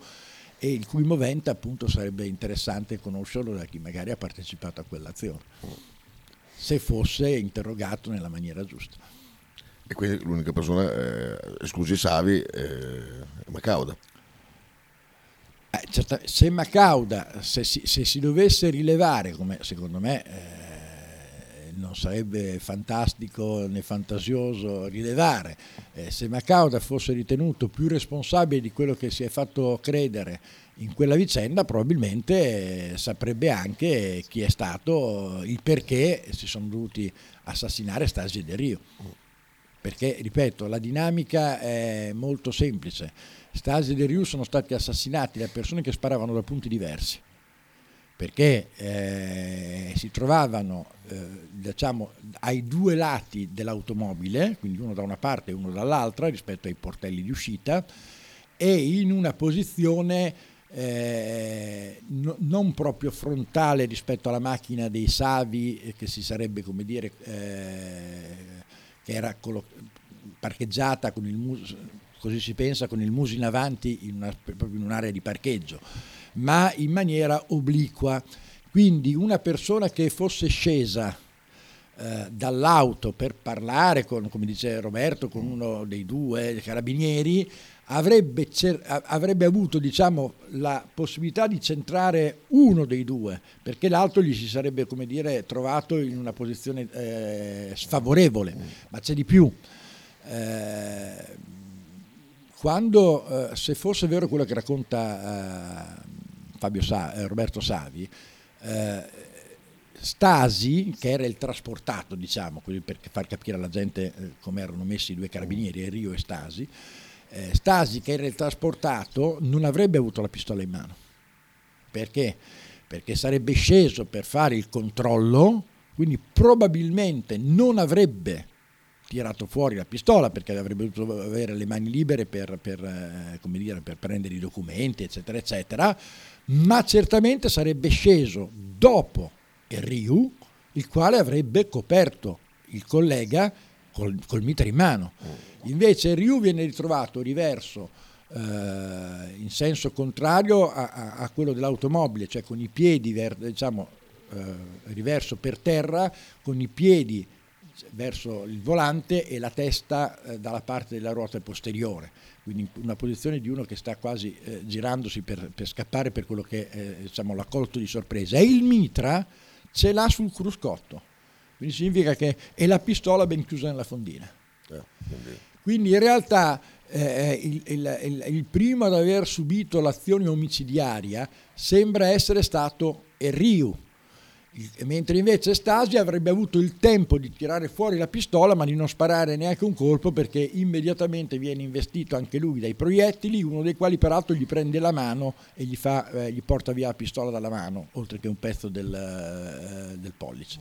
B: e il cui movente appunto sarebbe interessante conoscerlo da chi magari ha partecipato a quell'azione, se fosse interrogato nella maniera giusta.
A: E quindi l'unica persona, eh, esclusi Savi, eh, è Macauda.
B: Eh, certo, se Macauda, se si, se si, dovesse rilevare, come secondo me eh, non sarebbe fantastico né fantasioso rilevare. Eh, se Macauda fosse ritenuto più responsabile di quello che si è fatto credere in quella vicenda, probabilmente eh, saprebbe anche chi è stato, il perché si sono dovuti assassinare Stasi Del Rio. Perché, ripeto, la dinamica è molto semplice. Stasi e Del Rio sono stati assassinati da persone che sparavano da punti diversi perché eh, si trovavano eh, diciamo, ai due lati dell'automobile, quindi uno da una parte e uno dall'altra rispetto ai portelli di uscita, e in una posizione eh, no, non proprio frontale rispetto alla macchina dei Savi, eh, che si sarebbe, come dire, eh, che era collo- parcheggiata con il muso, così si pensa, con il muso in avanti in, una, proprio in un'area di parcheggio ma in maniera obliqua. Quindi una persona che fosse scesa eh, dall'auto per parlare con, come dice Roberto, con uno dei due carabinieri, avrebbe, avrebbe avuto diciamo, la possibilità di centrare uno dei due, perché l'altro gli si sarebbe come dire, trovato in una posizione eh, sfavorevole, ma c'è di più. Eh, quando, eh, se fosse vero quello che racconta eh, Fabio Sa- eh, Roberto Savi, eh, Stasi, che era il trasportato, diciamo, per far capire alla gente eh, come erano messi i due carabinieri, Rio e Stasi, eh, Stasi, che era il trasportato, non avrebbe avuto la pistola in mano. Perché? Perché sarebbe sceso per fare il controllo, quindi probabilmente non avrebbe tirato fuori la pistola perché avrebbe dovuto avere le mani libere per, per, eh, dire, per prendere i documenti, eccetera, eccetera ma certamente sarebbe sceso dopo Ryu, il quale avrebbe coperto il collega col, col mitra in mano. Invece Ryu viene ritrovato riverso eh, in senso contrario a, a, a, quello dell'automobile, cioè con i piedi ver, diciamo, eh, riverso per terra, con i piedi verso il volante e la testa eh, dalla parte della ruota posteriore quindi una posizione di uno che sta quasi eh, girandosi per, per, scappare per quello che eh, diciamo, l'ha colto di sorpresa. E il mitra ce l'ha sul cruscotto, quindi significa che è la pistola ben chiusa nella fondina. Eh, quindi in realtà eh, il, il, il, il, primo ad aver subito l'azione omicidiaria sembra essere stato Ryu, mentre invece Stasi avrebbe avuto il tempo di tirare fuori la pistola ma di non sparare neanche un colpo perché immediatamente viene investito anche lui dai proiettili, uno dei quali peraltro gli prende la mano e gli, fa, eh, gli porta via la pistola dalla mano, oltre che un pezzo del, eh, del pollice.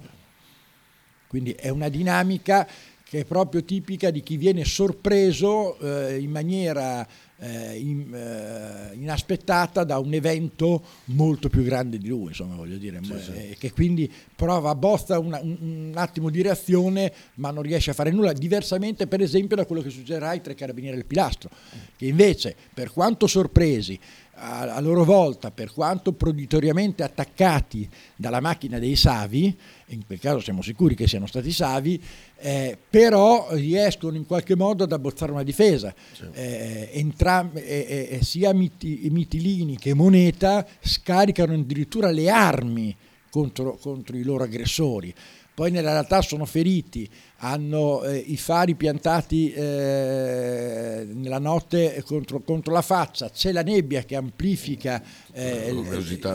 B: Quindi è una dinamica che è proprio tipica di chi viene sorpreso eh, in maniera eh, in, eh, inaspettata da un evento molto più grande di lui, insomma, voglio dire, sì, sì. Eh, che quindi prova, bozza una, un, un, attimo di reazione, ma non riesce a fare nulla, diversamente per esempio da quello che succederà ai tre carabinieri del pilastro, che invece, per quanto sorpresi, a, loro volta, per quanto proditoriamente attaccati dalla macchina dei Savi, in quel caso siamo sicuri che siano stati Savi, eh, però riescono in qualche modo ad abbozzare una difesa. Sì. Eh, entram- eh, eh sia Miti- Mitilini che Moneta scaricano addirittura le armi contro, contro i loro aggressori poi nella realtà sono feriti, hanno eh, i fari piantati eh, nella notte contro, contro, la faccia, c'è la nebbia che amplifica eh,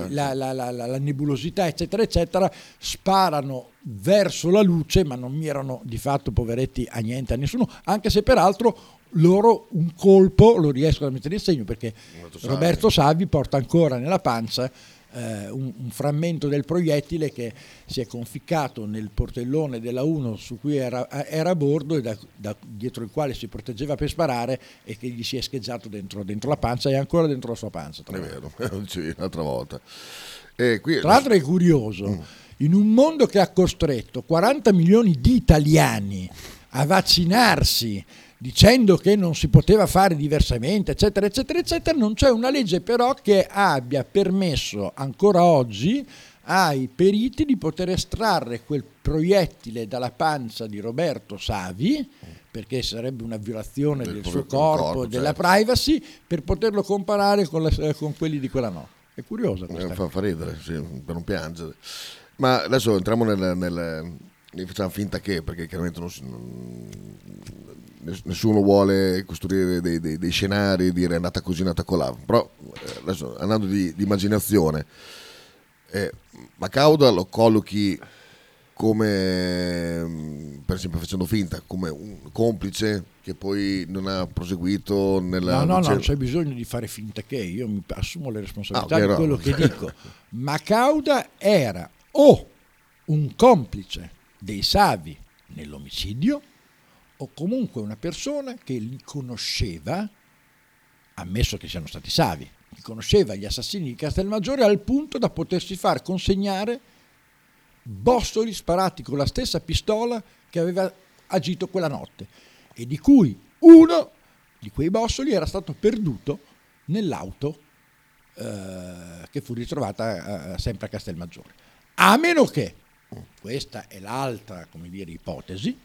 B: la, la, la, la, nebulosità, eccetera, eccetera, sparano verso la luce, ma non mirano di fatto, poveretti, a niente, a nessuno, anche se peraltro loro un colpo lo riescono a mettere in segno perché Roberto Savi porta ancora nella pancia eh, un, un, frammento del proiettile che si è conficcato nel portellone della 1 su cui era, era a bordo e da, da, dietro il quale si proteggeva per sparare e che gli si è scheggiato dentro, dentro la pancia e ancora dentro la sua pancia.
A: È vero, sì, un'altra volta. E qui...
B: Tra l'altro è curioso, mm. in un mondo che ha costretto 40 milioni di italiani a vaccinarsi dicendo che non si poteva fare diversamente, eccetera, eccetera, eccetera, non c'è una legge però che abbia permesso ancora oggi ai periti di poter estrarre quel proiettile dalla pancia di Roberto Savi, perché sarebbe una violazione del, del suo corpo, corpo della certo. privacy, per poterlo comparare con, le, con, quelli di quella no. È curiosa questa
A: eh, fa, fa ridere, sì, per non piangere. Ma adesso entriamo nel, nel, ne facciamo finta che, perché chiaramente non, non, nessuno vuole costruire dei, dei, dei, scenari e dire è andata così, è andata colà. Però eh, adesso andando di, di immaginazione, eh, Macauda lo collochi come, mm, per esempio facendo finta, come un complice che poi non ha proseguito nella...
B: No, no, no, non c'è bisogno di fare finta che io mi assumo le responsabilità ah, okay, di quello no. che dico. Macauda era o un complice dei Savi nell'omicidio o comunque una persona che li conosceva, ammesso che siano stati Savi, li conosceva gli assassini di Castelmaggiore al punto da potersi far consegnare bossoli sparati con la stessa pistola che aveva agito quella notte e di cui uno di quei bossoli era stato perduto nell'auto eh, che fu ritrovata eh, sempre a Castelmaggiore. A meno che questa è l'altra come dire, ipotesi,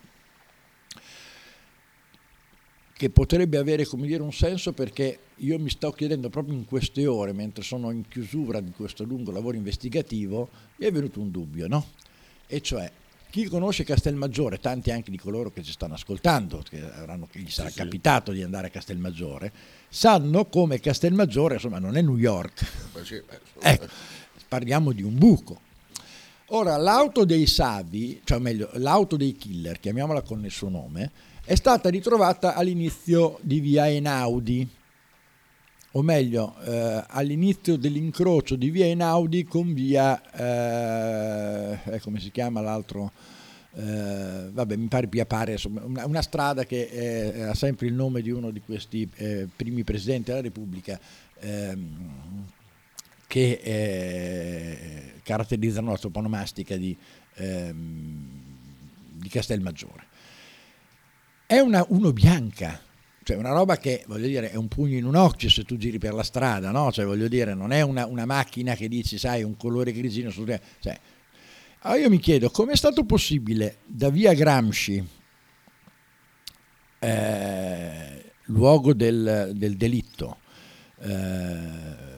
B: che potrebbe avere come dire, un senso perché io mi sto chiedendo proprio in queste ore, mentre sono in chiusura di questo lungo lavoro investigativo, mi è venuto un dubbio, no? E cioè, chi conosce Castelmaggiore, tanti anche di coloro che ci stanno ascoltando, che, avranno, gli sarà sì, capitato sì. di andare a Castelmaggiore, sanno come Castelmaggiore, insomma, non è New York. Sì, beh, ecco, parliamo di un buco Ora, l'auto dei Savi, cioè meglio, l'auto dei killer, chiamiamola con il suo nome, è stata ritrovata all'inizio di via Enaudi, o meglio, eh, all'inizio dell'incrocio di via Enaudi con via, eh, come si chiama l'altro? Eh, vabbè, mi pare via Pare, una, una strada che eh, ha sempre il nome di uno di questi eh, primi presidenti della Repubblica. Che eh, caratterizzano la toponomastica di, ehm, di Castelmaggiore. È una uno bianca, cioè una roba che voglio dire è un pugno in un occhio se tu giri per la strada, no? Cioè voglio dire non è una, una macchina che dici sai un colore grigino su cioè, allora io mi chiedo come è stato possibile da via Gramsci, eh, luogo del, del delitto, eh,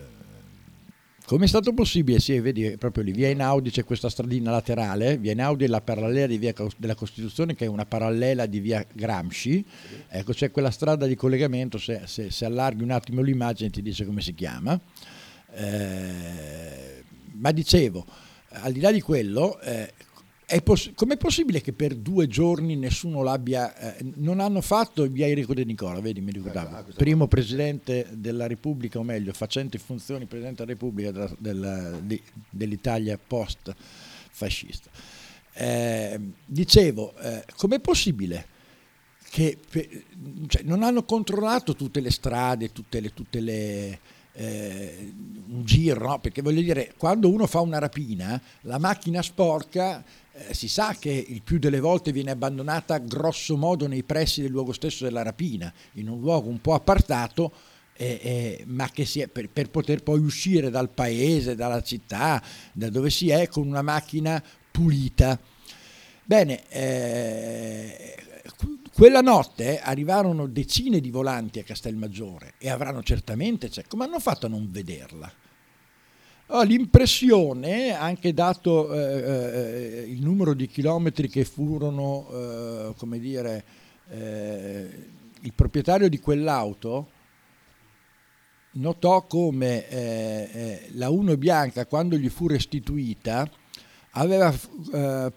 B: come è stato possibile? Sì, vedi proprio lì, via Inaudi c'è questa stradina laterale, via Inaudi è la parallela di via della Costituzione che è una parallela di via Gramsci, ecco c'è quella strada di collegamento, se, se, se allarghi un attimo l'immagine ti dice come si chiama, eh, ma dicevo, al di là di quello, eh, poss- com'è possibile che per due giorni nessuno l'abbia... Eh, non hanno fatto via Enrico De Nicola, vedi, mi ricordavo, eh, primo presidente della Repubblica, o meglio, facente funzioni presidente della Repubblica della, della, di, dell'Italia post-fascista. Eh, dicevo, eh, com'è possibile che cioè, non hanno controllato tutte le strade, tutte le, tutte le eh, un giro, no? perché voglio dire, quando uno fa una rapina, la macchina sporca eh, si sa che il più delle volte viene abbandonata grosso modo nei pressi del luogo stesso della rapina, in un luogo un po' appartato, eh, eh, ma che si è, per, per, poter poi uscire dal paese, dalla città, da dove si è, con una macchina pulita. Bene, eh, quella notte arrivarono decine di volanti a Castelmaggiore e avranno certamente, cioè, come hanno fatto a non vederla? Ho l'impressione, anche dato eh, eh, il numero di chilometri che furono, eh, come dire, eh, il proprietario di quell'auto notò come eh, eh, la 1 bianca, quando gli fu restituita, aveva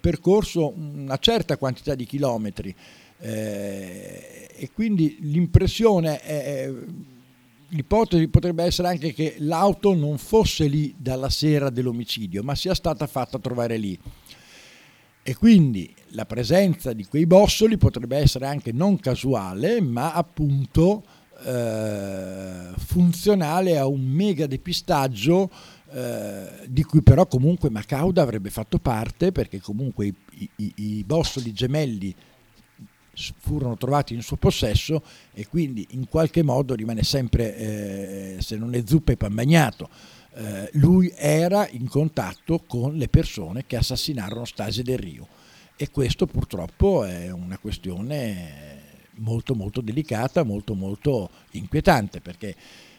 B: percorso una certa quantità di chilometri. Eh, e quindi l'impressione è, l'ipotesi potrebbe essere anche che l'auto non fosse lì dalla sera dell'omicidio, ma sia stata fatta trovare lì. E quindi la presenza di quei bossoli potrebbe essere anche non casuale, ma appunto eh, funzionale a un mega depistaggio eh, di cui però comunque Macauda avrebbe fatto parte perché comunque i, i, i bossoli gemelli furono trovati in suo possesso e quindi in qualche modo rimane sempre, eh, se non è zuppa, è pan bagnato. Eh, lui era in contatto con le persone che assassinarono Stasi del Rio e questo purtroppo è una questione molto molto delicata, molto molto inquietante perché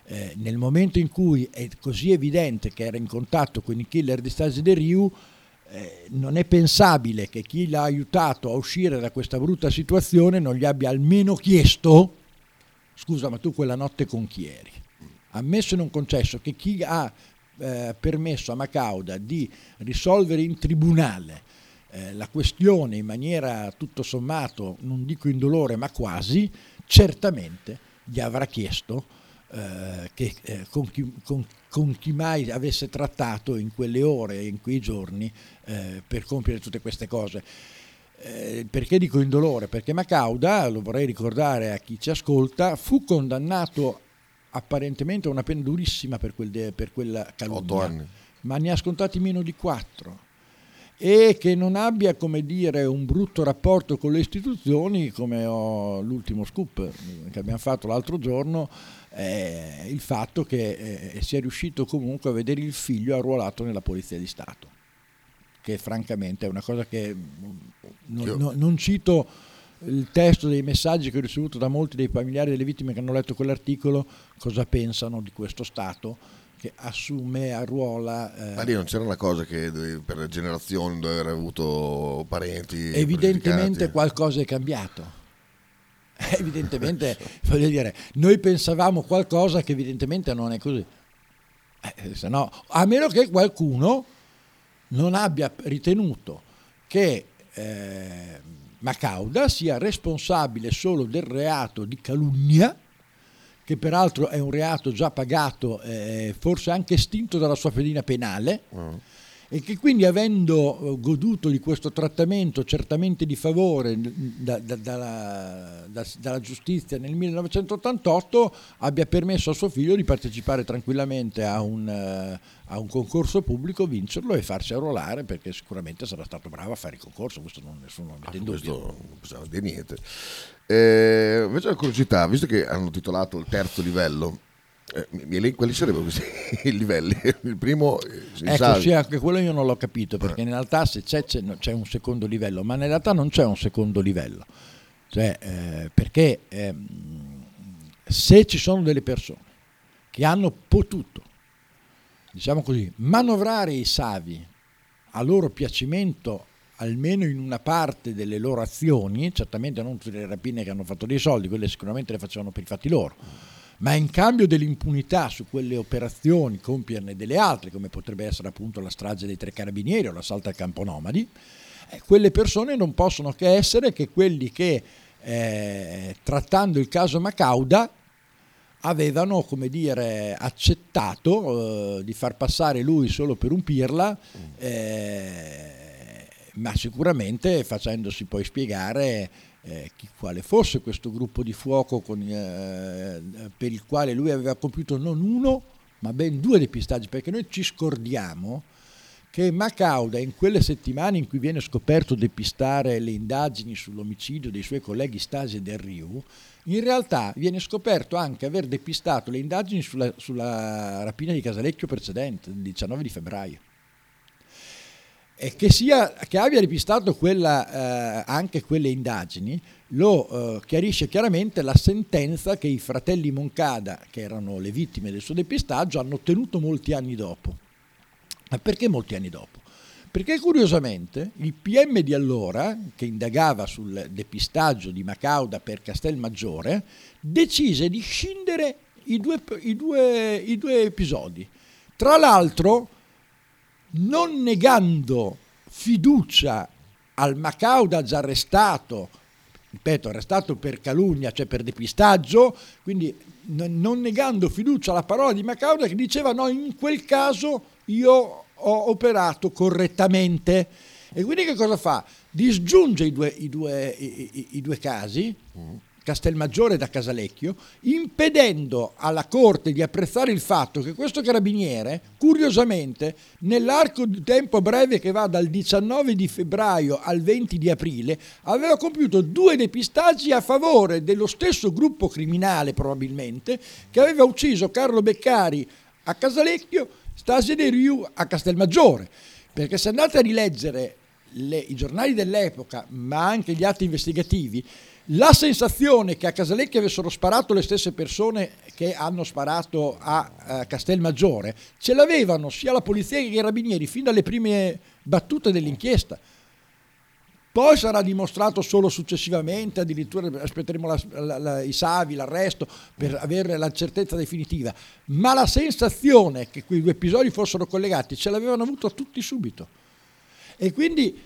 B: eh, nel momento in cui è così evidente che era in contatto con i killer di Stasi del Rio eh, non è pensabile che chi l'ha aiutato a uscire da questa brutta situazione non gli abbia almeno chiesto, scusa ma tu quella notte con chi eri? Ammesso e non concesso che chi ha eh, permesso a Macauda di risolvere in tribunale eh, la questione in maniera tutto sommato, non dico indolore ma quasi, certamente gli avrà chiesto eh, che, eh, con, chi, con, con, chi, mai avesse trattato in quelle ore e in quei giorni eh, per compiere tutte queste cose. Eh, perché dico indolore? Perché Macauda, lo vorrei ricordare a chi ci ascolta, fu condannato apparentemente a una pena durissima per, quel, per quella calunnia, ma ne ha scontati meno di quattro e che non abbia come dire un brutto rapporto con le istituzioni come ho, l'ultimo scoop che abbiamo fatto l'altro giorno eh, il fatto che eh, sia riuscito comunque a vedere il figlio arruolato nella Polizia di Stato, che francamente è una cosa che mm, non, non, non cito il testo dei messaggi che ho ricevuto da molti dei familiari delle vittime che hanno letto quell'articolo, cosa pensano di questo Stato che assume, arruola.
A: Eh, Ma lì non c'era una cosa che per generazioni dove aver avuto parenti.
B: Evidentemente qualcosa è cambiato. Evidentemente, voglio dire, noi pensavamo qualcosa che evidentemente non è così. Eh, se no, a meno che qualcuno non abbia ritenuto che eh, Macauda sia responsabile solo del reato di calunnia, che peraltro è un reato già pagato, eh, forse anche estinto dalla sua fedina penale. Mm e che quindi avendo eh, goduto di questo trattamento certamente di favore da, da, dalla, da, dalla giustizia nel 1988 abbia permesso a suo figlio di partecipare tranquillamente a un, uh, a un concorso pubblico, vincerlo e farsi arruolare perché sicuramente sarà stato bravo a fare il concorso, questo non, nessuno mette in dubbio.
A: Non possiamo dire niente. Eh, invece la curiosità, visto che hanno titolato il terzo livello, eh, quali sarebbero questi i livelli? Il primo
B: eh, ecco, sì, anche quello io non l'ho capito perché in realtà se c'è, c'è, c'è, un secondo livello, ma in realtà non c'è un secondo livello. Cioè, eh, perché eh, se ci sono delle persone che hanno potuto, diciamo così, manovrare i savi a loro piacimento almeno in una parte delle loro azioni, certamente non tutte le rapine che hanno fatto dei soldi, quelle sicuramente le facevano per i fatti loro ma in cambio dell'impunità su quelle operazioni compierne delle altre, come potrebbe essere appunto la strage dei tre carabinieri o l'assalto al campo nomadi, eh, quelle persone non possono che essere che quelli che eh, trattando il caso Macauda avevano come dire, accettato eh, di far passare lui solo per un pirla eh, ma sicuramente facendosi poi spiegare eh, chi, quale fosse questo gruppo di fuoco con, eh, per il quale lui aveva compiuto non uno, ma ben due depistaggi, perché noi ci scordiamo che Macauda in quelle settimane in cui viene scoperto depistare le indagini sull'omicidio dei suoi colleghi Stasi e Del Riu, in realtà viene scoperto anche aver depistato le indagini sulla, sulla rapina di Casalecchio precedente, il 19 di febbraio. Che, sia, che abbia depistato quella, eh, anche quelle indagini lo eh, chiarisce chiaramente la sentenza che i fratelli Moncada, che erano le vittime del suo depistaggio, hanno ottenuto molti anni dopo. Ma perché molti anni dopo? Perché curiosamente il PM di allora, che indagava sul depistaggio di Macauda per Castelmaggiore, decise di scindere i due, i due, i due episodi. Tra l'altro, non negando fiducia al Macauda già arrestato, ripeto, arrestato per calunnia, cioè per depistaggio, quindi non negando fiducia alla parola di Macauda che diceva no, in quel caso io ho operato correttamente. E quindi che cosa fa? Disgiunge i due, i due, i, i due casi, Castelmaggiore da Casalecchio, impedendo alla Corte di apprezzare il fatto che questo carabiniere, curiosamente, nell'arco di tempo breve che va dal 19 di febbraio al 20 di aprile, aveva compiuto due depistaggi a favore dello stesso gruppo criminale, probabilmente, che aveva ucciso Carlo Beccari a Casalecchio Stasi De Riu a Castelmaggiore, perché se andate a rileggere le, i giornali dell'epoca, ma anche gli atti investigativi, la sensazione che a Casalecchio avessero sparato le stesse persone che hanno sparato a, a Castelmaggiore ce l'avevano sia la polizia che i carabinieri fin dalle prime battute dell'inchiesta. Poi sarà dimostrato solo successivamente, addirittura aspetteremo la, la, la, i Savi, l'arresto per avere la certezza definitiva, ma la sensazione che quei due episodi fossero collegati ce l'avevano avuto tutti subito. E quindi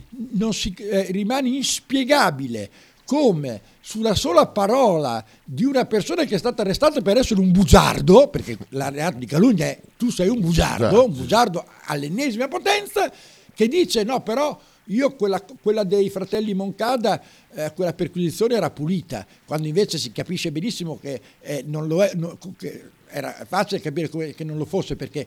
B: si, eh, rimane inspiegabile come sulla sola parola di una persona che è stata arrestata per essere un bugiardo, perché la reato di calunnia è tu sei un bugiardo, un bugiardo all'ennesima potenza, che dice no però io quella, quella dei fratelli Moncada, eh, quella perquisizione era pulita, quando invece si capisce benissimo che, eh, non lo è, no, che era facile capire come, che non lo fosse perché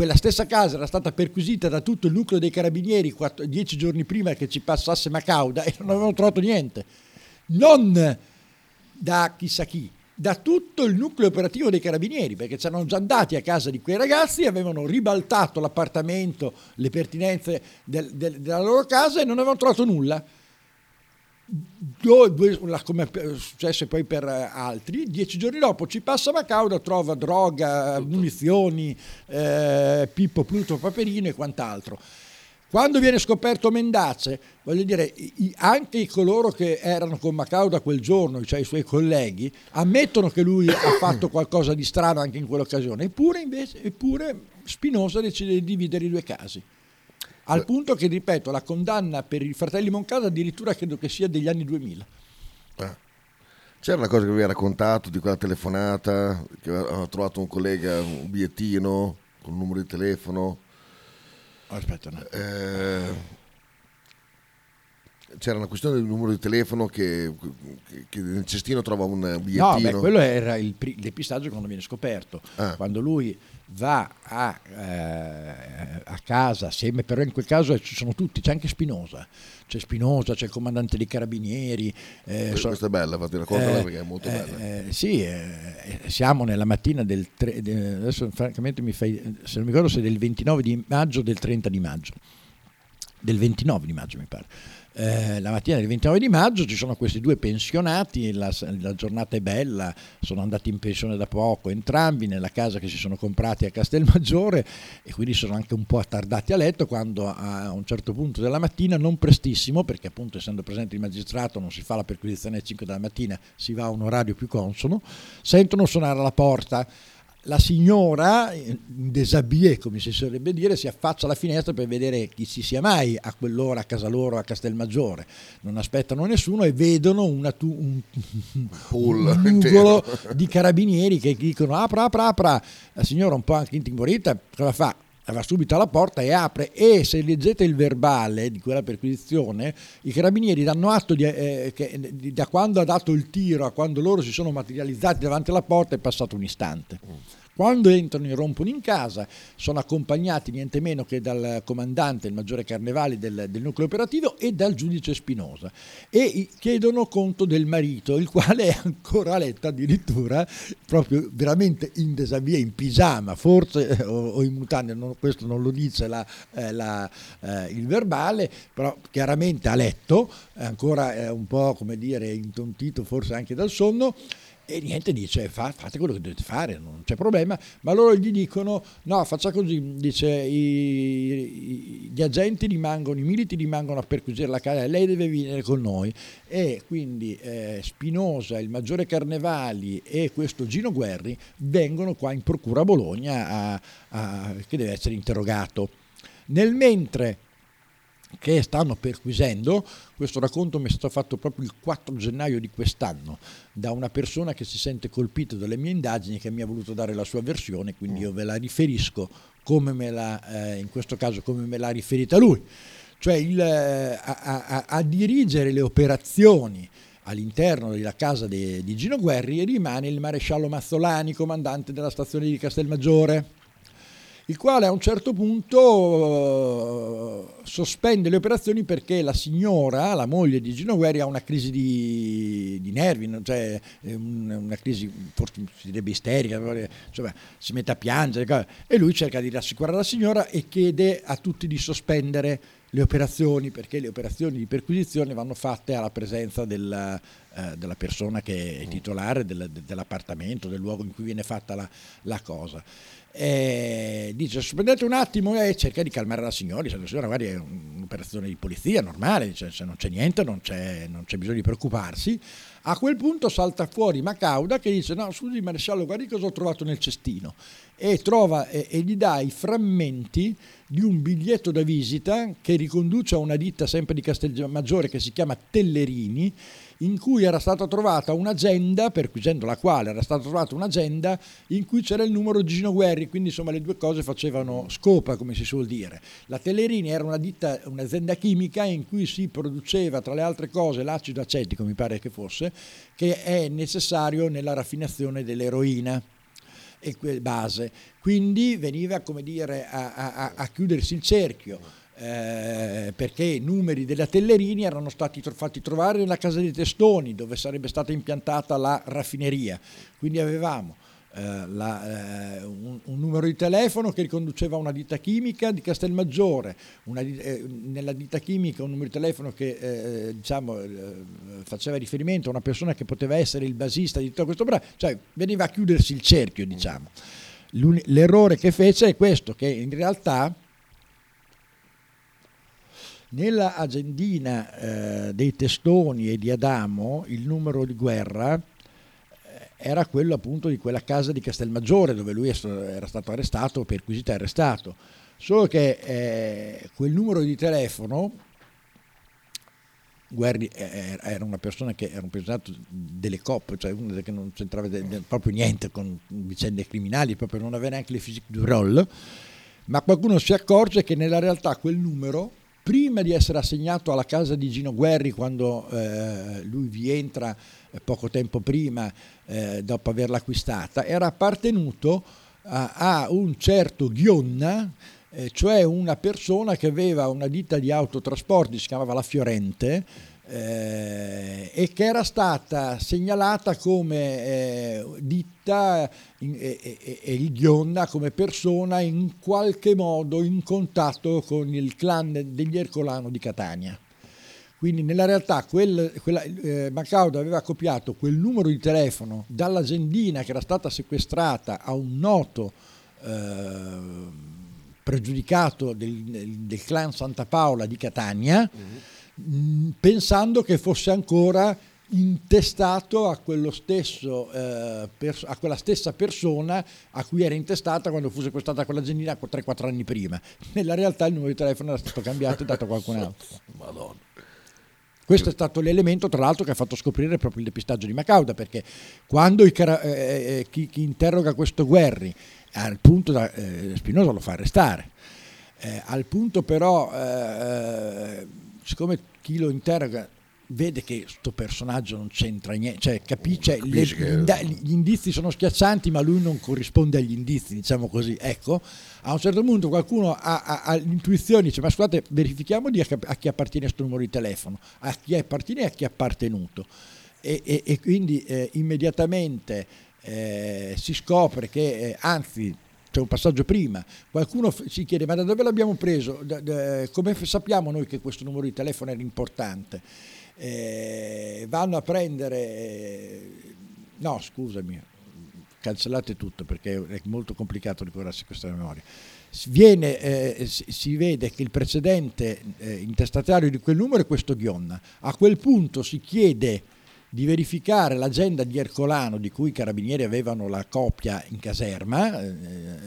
B: quella stessa casa era stata perquisita da tutto il nucleo dei carabinieri quattro, dieci giorni prima che ci passasse Macauda e non avevano trovato niente. Non da chissà chi, da tutto il nucleo operativo dei carabinieri, perché c'erano già andati a casa di quei ragazzi, avevano ribaltato l'appartamento, le pertinenze del, del, della loro casa e non avevano trovato nulla. Due, due, come è successo poi per altri, dieci giorni dopo ci passa Macauda, trova droga, Tutto. munizioni, eh, Pippo Pluto Paperino e quant'altro. Quando viene scoperto Mendace, voglio dire, anche coloro che erano con Macauda quel giorno, cioè i suoi colleghi, ammettono che lui ha fatto qualcosa di strano anche in quell'occasione, eppure, invece, eppure Spinoza decide di dividere i due casi. Al punto che, ripeto, la condanna per i fratelli Moncada addirittura credo che sia degli anni 2000.
A: Ah. C'era una cosa che vi ha raccontato di quella telefonata, che ha trovato un collega un bigliettino con un numero di telefono
B: Aspetta, no.
A: eh, c'era una questione del numero di telefono che, che, che nel cestino trova un bigliettino.
B: No, beh, quello era il, il depistaggio quando viene scoperto. Ah. Quando lui va a, eh, a, casa assieme, però in quel caso ci sono tutti, c'è anche Spinosa, c'è Spinosa, c'è il comandante dei carabinieri.
A: Eh, so, questa è bella, fatti raccontala eh, perché è molto bella.
B: Eh, sì, eh, siamo nella mattina del, tre, de, adesso francamente mi fai, se non mi ricordo se è del 29 di maggio o del 30 di maggio, del 29 di maggio mi pare eh, la mattina del 29 di maggio ci sono questi due pensionati, la, la, giornata è bella, sono andati in pensione da poco entrambi nella casa che si sono comprati a Castelmaggiore e quindi sono anche un po' attardati a letto quando a un certo punto della mattina, non prestissimo perché appunto essendo presente il magistrato non si fa la perquisizione alle 5 della mattina, si va a un orario più consono, sentono suonare alla porta la signora, in desabillé come si sarebbe dire, si affaccia alla finestra per vedere chi ci sia mai a quell'ora a casa loro a Castelmaggiore. Non aspettano nessuno e vedono tu, un, un nugolo di carabinieri che dicono apra, apra, apra. La signora un po' anche intimorita, cosa fa? Va subito alla porta e apre e se leggete il verbale di quella perquisizione i carabinieri danno atto di, eh, che di, da quando ha dato il tiro a quando loro si sono materializzati davanti alla porta è passato un istante. Mm. Quando entrano e rompono in casa sono accompagnati niente meno che dal comandante, il maggiore Carnevali del, del nucleo operativo e dal giudice Spinosa. E chiedono conto del marito, il quale è ancora a letto addirittura proprio veramente in desavia, in pigiama, forse o, o in mutande, non, questo non lo dice la, eh, la, eh, il verbale, però chiaramente a letto, ancora eh, un po' come dire intontito forse anche dal sonno e niente, dice fa, fate quello che dovete fare, non c'è problema, ma loro gli dicono no, faccia così, dice i, i, gli agenti rimangono, i militi rimangono a perquisire la casa, lei deve venire con noi e quindi eh, Spinosa, il maggiore Carnevali e questo Gino Guerri vengono qua in procura a Bologna a, a, che deve essere interrogato. Nel mentre che stanno perquisendo. Questo racconto mi è stato fatto proprio il 4 gennaio di quest'anno da una persona che si sente colpita dalle mie indagini e che mi ha voluto dare la sua versione, quindi io ve la riferisco come me la, eh, in questo caso come me l'ha riferita lui. Cioè il, eh, a, a, a, dirigere le operazioni all'interno della casa de, di Gino Guerri rimane il maresciallo Mazzolani, comandante della stazione di Castelmaggiore il quale a un certo punto uh, sospende le operazioni perché la signora, la moglie di Gino Guerri, ha una crisi di, di nervi, cioè una crisi forse si direbbe isterica, cioè, si mette a piangere e lui cerca di rassicurare la signora e chiede a tutti di sospendere le operazioni perché le operazioni di perquisizione vanno fatte alla presenza della, eh, della persona che è titolare del, dell'appartamento, del luogo in cui viene fatta la, la cosa eh, dice sospendete un attimo e cerca di calmare la signora, la signora guardi è un'operazione di polizia normale, dice, se non c'è niente non c'è, non c'è, bisogno di preoccuparsi. A quel punto salta fuori Macauda che dice no scusi maresciallo guardi cosa ho trovato nel cestino e, trova, e, e gli dà i frammenti di un biglietto da visita che riconduce a una ditta sempre di Castelmaggiore che si chiama Tellerini in cui era stata trovata un'agenda, perquisendo la quale era stata trovata un'agenda in cui c'era il numero di Gino Guerri, quindi insomma le due cose facevano scopa, come si suol dire. La Tellerini era una ditta, un'azienda chimica in cui si produceva, tra le altre cose, l'acido acetico, mi pare che fosse, che è necessario nella raffinazione dell'eroina e base. Quindi veniva come dire a, a, a chiudersi il cerchio eh, perché i numeri della Tellerini erano stati fatti trovare nella casa dei Testoni, dove sarebbe stata impiantata la raffineria. Quindi avevamo eh, la, eh, un, un, numero di telefono che riconduceva a una ditta chimica di Castelmaggiore, una, eh, nella ditta chimica un numero di telefono che eh, diciamo, faceva riferimento a una persona che poteva essere il basista di tutto questo brano, cioè veniva a chiudersi il cerchio. Diciamo. L'errore che fece è questo, che in realtà nella agendina eh, dei testoni e di Adamo il numero di guerra eh, era quello appunto di quella casa di Castelmaggiore dove lui era stato arrestato, perquisito e arrestato. Solo che eh, quel numero di telefono, Guerri eh, era una persona che era un personaggio delle coppe, cioè uno che non c'entrava proprio niente con vicende criminali, proprio non aveva neanche le physique du rôle, ma qualcuno si accorge che nella realtà quel numero prima di essere assegnato alla casa di Gino Guerri quando eh, lui vi entra eh, poco tempo prima eh, dopo averla acquistata, era appartenuto a, a un certo Ghionna, eh, cioè una persona che aveva una ditta di autotrasporti, si chiamava La Fiorente, eh, e che era stata segnalata come eh, ditta e, il Ghionda come persona in qualche modo in contatto con il clan degli Ercolano di Catania. Quindi nella realtà quel, quella, eh, Macauda aveva copiato quel numero di telefono dall'agendina che era stata sequestrata a un noto eh, pregiudicato del, del, clan Santa Paola di Catania. Mm-hmm Mm, pensando che fosse ancora intestato a, stesso, eh, pers- a, quella stessa persona a cui era intestata quando fu sequestrata quella genina 3-4 anni prima. Nella realtà il numero di telefono era stato cambiato e dato a qualcun altro.
A: Madonna.
B: Questo è stato l'elemento, tra l'altro, che ha fatto scoprire proprio il depistaggio di Macauda, perché quando i, eh, eh, chi, chi, interroga questo Guerri, al punto da eh, Spinosa lo fa arrestare, eh, al punto però, eh, siccome chi lo interroga vede che questo personaggio non c'entra niente, cioè capisce, le, che... gli indizi sono schiaccianti ma lui non corrisponde agli indizi, diciamo così, ecco, a un certo punto qualcuno ha, ha, ha l'intuizione, dice ma scusate verifichiamo a chi appartiene questo numero di telefono, a chi appartiene e a chi è appartenuto e, e, e quindi eh, immediatamente eh, si scopre che eh, anzi c'è un passaggio prima, qualcuno si chiede ma da dove l'abbiamo preso, da, da, come sappiamo noi che questo numero di telefono era importante? eh, vanno a prendere, eh, no scusami, cancellate tutto perché è molto complicato ricordarsi questa memoria. Viene, eh, si vede che il precedente eh, intestatario di quel numero è questo Ghionna. A quel punto si chiede di verificare l'agenda di Ercolano di cui i carabinieri avevano la copia in caserma eh,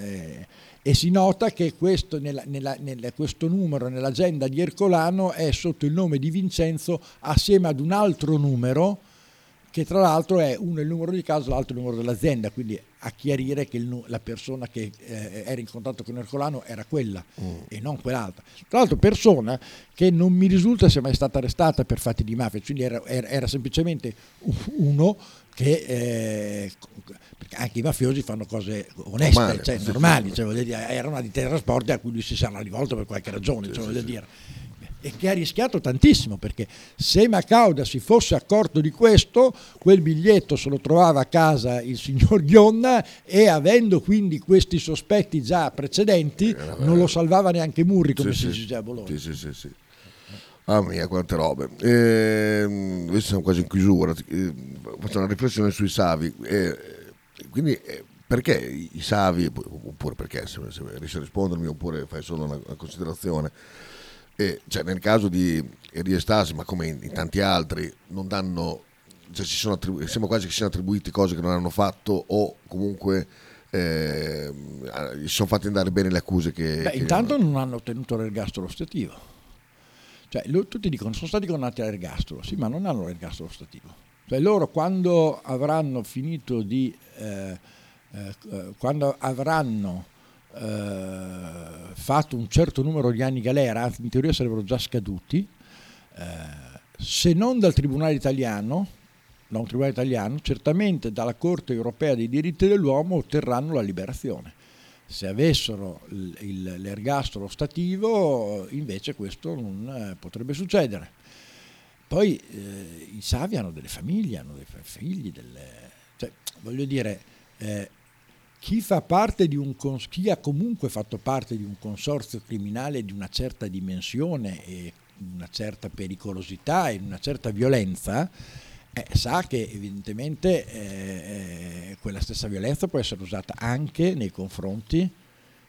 B: eh e si nota che questo, nella, nella, nella, questo, numero nell'agenda di Ercolano è sotto il nome di Vincenzo assieme ad un altro numero che tra l'altro è uno il numero di casa, l'altro il numero dell'azienda, quindi a chiarire che il, la persona che eh, era in contatto con Ercolano era quella mm. e non quell'altra. Tra l'altro persona che non mi risulta sia mai stata arrestata per fatti di mafia, quindi era, era, era semplicemente uno che eh, anche i mafiosi fanno cose oneste, normali, cioè, normali cioè, dire, era una di trasporti a cui lui si sarà rivolto per qualche ragione, cioè, voglio dire. E che ha rischiato tantissimo perché se Macauda si fosse accorto di questo, quel biglietto se lo trovava a casa il signor Ghionna e avendo quindi questi sospetti già precedenti non lo salvava neanche Murri come sì, si dice a Bologna.
A: Sì, sì, sì, sì. Ah mia, quante robe. Eh, adesso siamo quasi in chiusura. Eh, faccio una riflessione sui Savi. Eh, quindi eh, perché i Savi, oppure perché, se, se riesci a rispondermi, oppure fai solo una, una considerazione, cioè, nel caso di Riestasi, ma come in, in, tanti altri, non danno, cioè, attribu- sembra quasi che siano attribuiti cose che non hanno fatto o comunque eh, si sono fatti andare bene le accuse che...
B: Beh, che intanto non hanno ottenuto l'ergastolo ostativo cioè, lo, tutti dicono sono stati condannati all'ergastolo, sì, ma non hanno l'ergastolo stativo. Cioè, loro quando avranno finito di... Eh, eh, quando avranno eh, fatto un certo numero di anni galera, in teoria sarebbero già scaduti, eh, se non dal Tribunale italiano, da un Tribunale italiano, certamente dalla Corte europea dei diritti dell'uomo otterranno la liberazione se avessero l'ergastolo stativo invece questo non eh, potrebbe succedere. Poi eh, i Savi hanno delle famiglie, hanno dei figli, delle, cioè, voglio dire, eh, chi, fa parte di un, chi ha comunque fatto parte di un consorzio criminale di una certa dimensione e una certa pericolosità e una certa violenza, eh, sa che evidentemente eh, eh, quella stessa violenza può essere usata anche nei confronti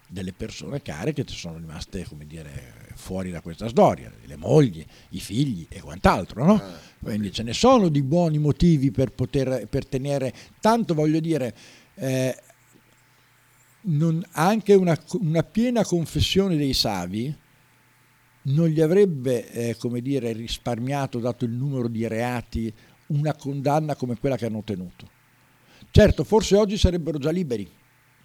B: delle persone care che sono rimaste come dire, fuori da questa storia, le mogli, i figli e quant'altro. No? Ah, Quindi ce ne sono di buoni motivi per poter per tenere, tanto voglio dire, eh, non, anche una, una, piena confessione dei savi non gli avrebbe eh, come dire, risparmiato, dato il numero di reati una condanna come quella che hanno ottenuto. Certo, forse oggi sarebbero già liberi,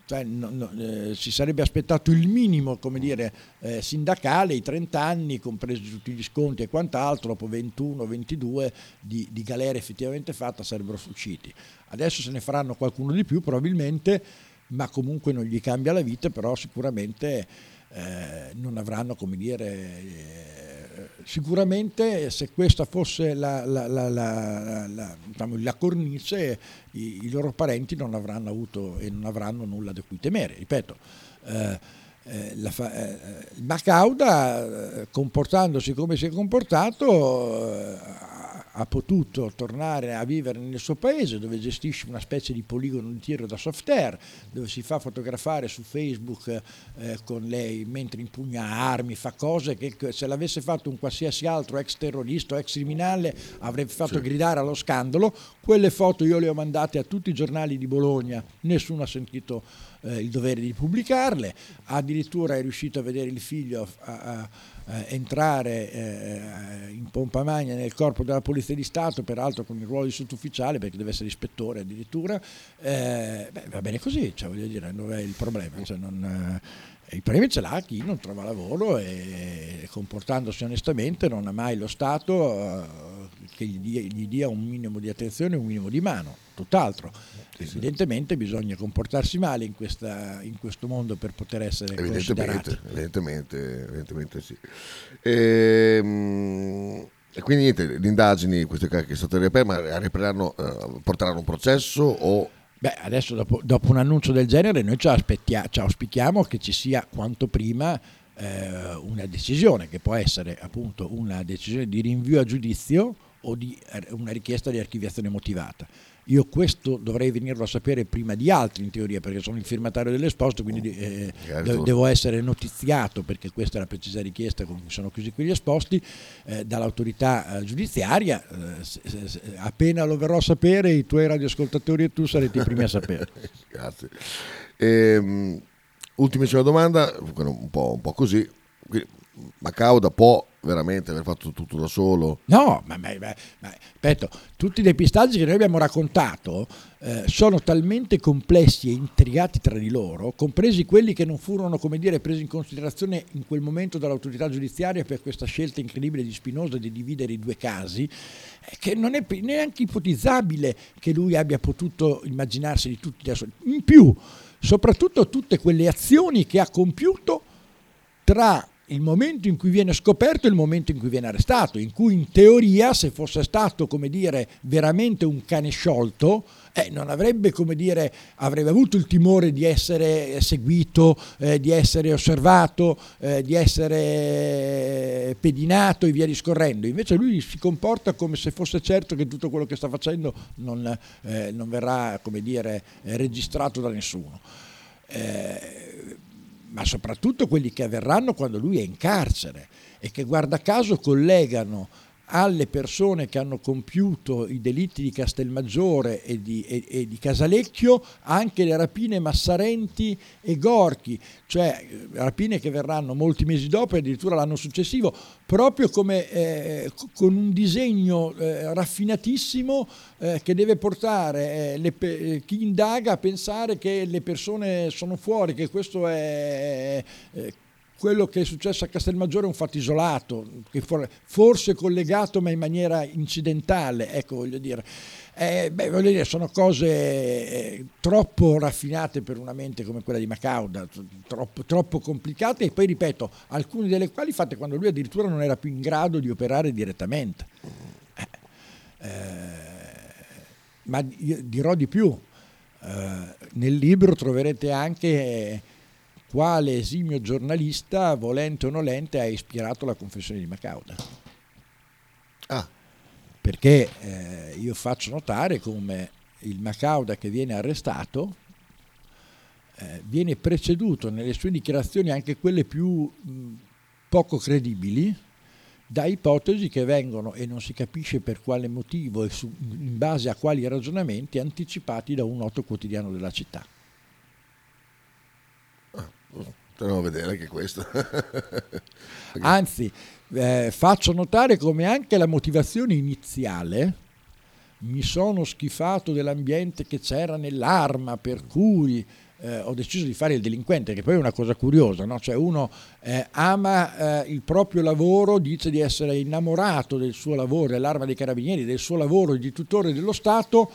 B: cioè, no, no, eh, si sarebbe aspettato il minimo come dire, eh, sindacale, i 30 anni, compresi tutti gli sconti e quant'altro, dopo 21-22 di, di galera effettivamente fatta, sarebbero usciti. Adesso se ne faranno qualcuno di più probabilmente, ma comunque non gli cambia la vita, però sicuramente eh, non avranno come dire eh, sicuramente se questa fosse la, la, la, diciamo, la cornice, i, i, loro parenti non avranno avuto e non avranno nulla di cui temere. Ripeto, eh, eh, la, eh, Macauda, eh, comportandosi come si è comportato, ha potuto tornare a vivere nel suo paese dove gestisce una specie di poligono di tiro da soft air, dove si fa fotografare su Facebook eh, con lei mentre impugna armi, fa cose che se l'avesse fatto un qualsiasi altro ex terrorista o ex criminale avrebbe fatto sì. gridare allo scandalo. Quelle foto io le ho mandate a tutti i giornali di Bologna, nessuno ha sentito eh, il dovere di pubblicarle, addirittura è riuscito a vedere il figlio a, a eh, entrare eh, in pompa magna nel corpo della Polizia di Stato, peraltro con il ruolo di sottufficiale perché deve essere ispettore addirittura, eh, beh, va bene così, cioè, voglio dire, non è il problema. Cioè, non, eh, il problema ce l'ha chi non trova lavoro e comportandosi onestamente non ha mai lo Stato eh, che gli dia, gli dia un minimo di attenzione e un minimo di mano, tutt'altro. Sì, evidentemente sì. bisogna comportarsi male in, questa, in, questo mondo per poter essere
A: evidentemente, evidentemente, evidentemente sì. E, ehm, e quindi niente, le indagini, queste che sono state riapriranno, eh, porteranno un processo o...
B: Beh, adesso dopo, dopo, un annuncio del genere noi ci, ci auspichiamo che ci sia quanto prima eh, una decisione, che può essere appunto una decisione di rinvio a giudizio o di eh, una richiesta di archiviazione motivata. Io questo dovrei venirlo a sapere prima di altri in teoria perché sono il firmatario dell'esposto, quindi eh, de- devo essere notiziato perché questa è la precisa richiesta con cui sono chiusi quegli esposti eh, dall'autorità eh, giudiziaria. Eh, se, se, appena lo verrò a sapere i tuoi radioascoltatori e tu sarete i primi a sapere.
A: Grazie. Ehm, ultimissima domanda, un po', un po così. Macauda può veramente aver fatto tutto da solo?
B: No, ma, ma, ma, ma ripeto, tutti i depistaggi che noi abbiamo raccontato eh, sono talmente complessi e intrigati tra di loro, compresi quelli che non furono, come dire, presi in considerazione in quel momento dall'autorità giudiziaria per questa scelta incredibile di Spinoza di dividere i due casi, eh, che non è neanche ipotizzabile che lui abbia potuto immaginarsi di tutti da soli. In più, soprattutto tutte quelle azioni che ha compiuto tra il momento in cui viene scoperto e il momento in cui viene arrestato, in cui in teoria se fosse stato, come dire, veramente un cane sciolto, eh, non avrebbe, come dire, avrebbe avuto il timore di essere seguito, eh, di essere osservato, eh, di essere pedinato e via discorrendo. Invece lui si comporta come se fosse certo che tutto quello che sta facendo non, eh, non verrà, come dire, registrato da nessuno. Eh, ma soprattutto quelli che avverranno quando lui è in carcere e che guarda caso collegano alle persone che hanno compiuto i delitti di Castelmaggiore e di, e, e di, Casalecchio anche le rapine Massarenti e Gorchi, cioè eh, rapine che verranno molti mesi dopo e addirittura l'anno successivo, proprio come eh, con un disegno eh, raffinatissimo eh, che deve portare eh, le, eh, chi indaga a pensare che le persone sono fuori, che questo è quello che è successo a Castelmaggiore è un fatto isolato, forse collegato ma in maniera incidentale, ecco voglio dire. Eh, beh, voglio dire, sono cose eh, troppo raffinate per una mente come quella di Macauda, troppo, troppo, complicate e poi ripeto, alcune delle quali fatte quando lui addirittura non era più in grado di operare direttamente. Eh, eh ma dirò di più, eh, nel libro troverete anche quale esimio giornalista, volente o nolente, ha ispirato la confessione di Macauda. Ah. Perché eh, io faccio notare come il Macauda che viene arrestato eh, viene preceduto nelle sue dichiarazioni, anche quelle più mh, poco credibili, da ipotesi che vengono, e non si capisce per quale motivo e su, in base a quali ragionamenti, anticipati da un noto quotidiano della città.
A: Andiamo vedere anche questo.
B: Anzi, eh, faccio notare come anche la motivazione iniziale, mi sono schifato dell'ambiente che c'era nell'arma, per cui eh, ho deciso di fare il delinquente, che poi è una cosa curiosa, no? cioè uno eh, ama eh, il proprio lavoro, dice di essere innamorato del suo lavoro, dell'arma dei carabinieri, del suo lavoro di tutore dello Stato,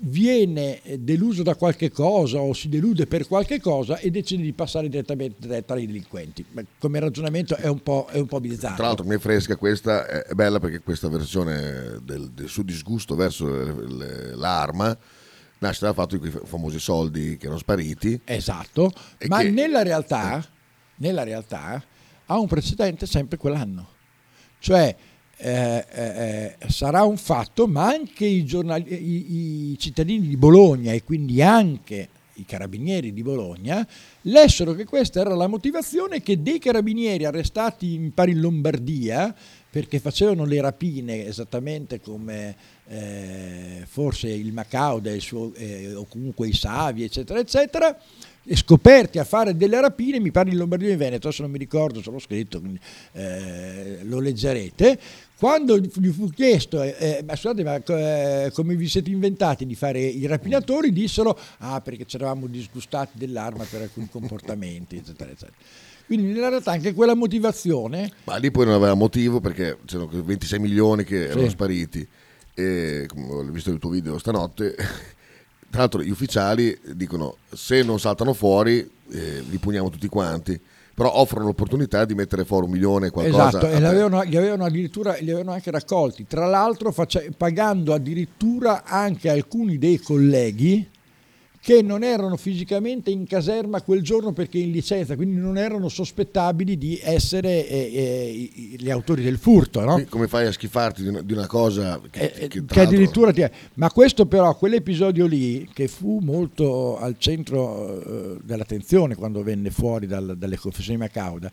B: viene deluso da qualche cosa o si delude per qualche cosa e decide di passare direttamente tra i delinquenti. Come ragionamento è un po', è un po bizzarro.
A: Tra l'altro mi è fresca questa, è bella perché questa versione del, del suo disgusto verso l'arma nasce dal fatto di quei famosi soldi che erano spariti.
B: Esatto, ma che... nella, realtà, nella realtà ha un precedente sempre quell'anno. Cioè eh, eh, eh, sarà un fatto, ma anche i, i, i, cittadini di Bologna e quindi anche i carabinieri di Bologna lessero che questa era la motivazione che dei carabinieri arrestati in pari Lombardia perché facevano le rapine esattamente come eh, forse il Macauda eh, o comunque i Savi eccetera eccetera scoperti a fare delle rapine, mi pare in Lombardia e in Veneto, adesso non mi ricordo se l'ho scritto, quindi eh, lo leggerete. Quando gli fu chiesto, eh, eh ma scusate, ma eh, come vi siete inventati di fare i rapinatori, dissero, ah perché ci eravamo disgustati dell'arma per alcuni comportamenti, eccetera, eccetera. Quindi nella realtà anche quella motivazione...
A: Ma lì poi non aveva motivo perché c'erano 26 milioni che erano sì. spariti. E come ho visto il tuo video stanotte, tra l'altro gli ufficiali dicono se non saltano fuori eh, li puniamo tutti quanti. Però offrono l'opportunità di mettere fuori un milione qualcosa.
B: Esatto e li avevano, li avevano addirittura li avevano anche raccolti. Tra l'altro faccia, pagando addirittura anche alcuni dei colleghi che non erano fisicamente in caserma quel giorno perché in licenza, quindi non erano sospettabili di essere eh, eh, gli autori del furto. No?
A: Come fai a schifarti di una, di una cosa che,
B: eh, che, che addirittura ti... Ma questo però, quell'episodio lì, che fu molto al centro eh, dell'attenzione quando venne fuori dal, dalle confessioni Macauda,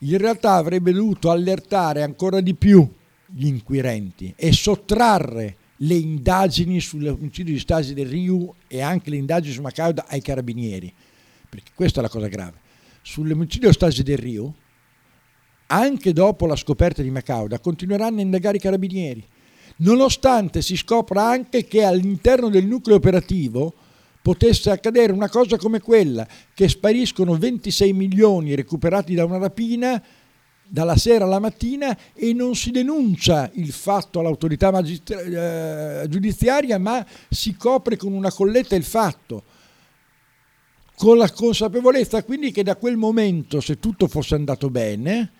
B: in realtà avrebbe dovuto allertare ancora di più gli inquirenti e sottrarre le indagini sull'omicidio di Stasi del Riu e anche le indagini su Macauda ai carabinieri, perché questa è la cosa grave. Sull'omicidio di Stasi del Riu, anche dopo la scoperta di Macauda, continueranno a indagare i carabinieri, nonostante si scopra anche che all'interno del nucleo operativo potesse accadere una cosa come quella, che spariscono 26 milioni recuperati da una rapina dalla sera alla mattina e non si denuncia il fatto all'autorità magistra- eh, giudiziaria, ma si copre con una colletta il fatto, con la consapevolezza quindi che da quel momento, se tutto fosse andato bene,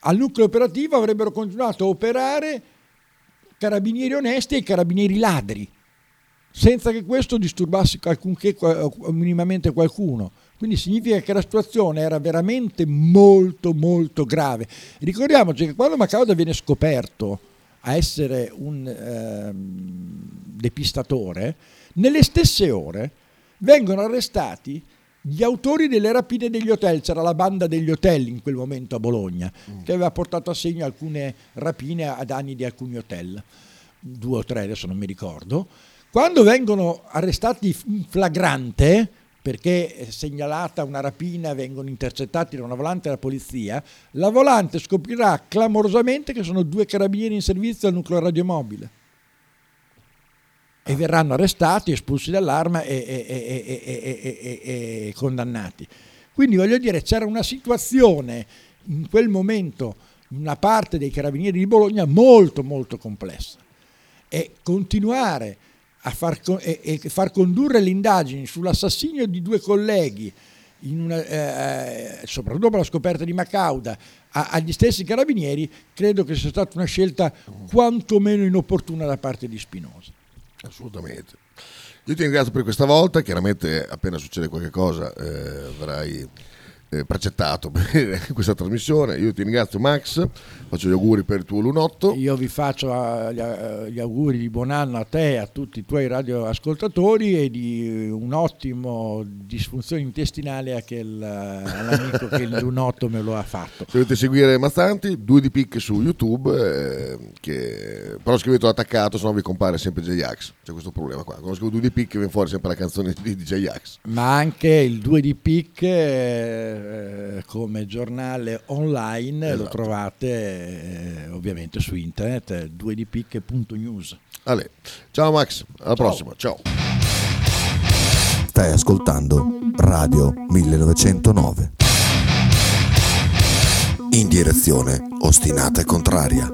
B: al nucleo operativo avrebbero continuato a operare carabinieri onesti e carabinieri ladri, senza che questo disturbasse alcunché, minimamente qualcuno. Quindi significa che la situazione era veramente molto molto grave. Ricordiamoci che quando Macauda viene scoperto a essere un eh, depistatore, nelle stesse ore vengono arrestati gli autori delle rapine degli hotel, c'era la banda degli hotel in quel momento a Bologna, mm. che aveva portato a segno alcune rapine a danni di alcuni hotel, due o tre adesso non mi ricordo. Quando vengono arrestati in flagrante, perché è segnalata una rapina, vengono intercettati da una volante della polizia, la volante scoprirà clamorosamente che sono due carabinieri in servizio al nucleo radiomobile e verranno arrestati, espulsi dall'arma e, e, e, e, condannati. Quindi voglio dire, c'era una situazione in quel momento, in una parte dei carabinieri di Bologna, molto molto complessa. E continuare far, e, e far condurre le indagini sull'assassinio di due colleghi, una, eh, soprattutto dopo la scoperta di Macauda, a, agli stessi carabinieri, credo che sia stata una scelta quantomeno inopportuna da parte di Spinosa.
A: Assolutamente. Io ti ringrazio per questa volta, chiaramente appena succede qualche cosa eh, avrai eh, precettato per questa trasmissione. Io ti ringrazio Max, faccio gli auguri per il tuo lunotto.
B: Io vi faccio uh, gli, auguri di buon anno a te e a tutti i tuoi radioascoltatori e di un ottimo disfunzione intestinale a quel, uh, all'amico che il lunotto me lo ha fatto.
A: Se volete seguire Mazzanti, due di picche su YouTube, eh, che... però scrivete attaccato, se no vi compare sempre J-Ax. C'è questo problema qua. Quando scrivo due di picche viene fuori sempre la canzone di J-Ax.
B: Ma anche il due di picche eh, eh, come giornale online, esatto. lo trovate eh, ovviamente su internet, 2dpicche.news.
A: Ale. Ciao Max, alla Ciao. prossima, ciao.
C: Stai ascoltando Radio 1909. In direzione ostinata e contraria.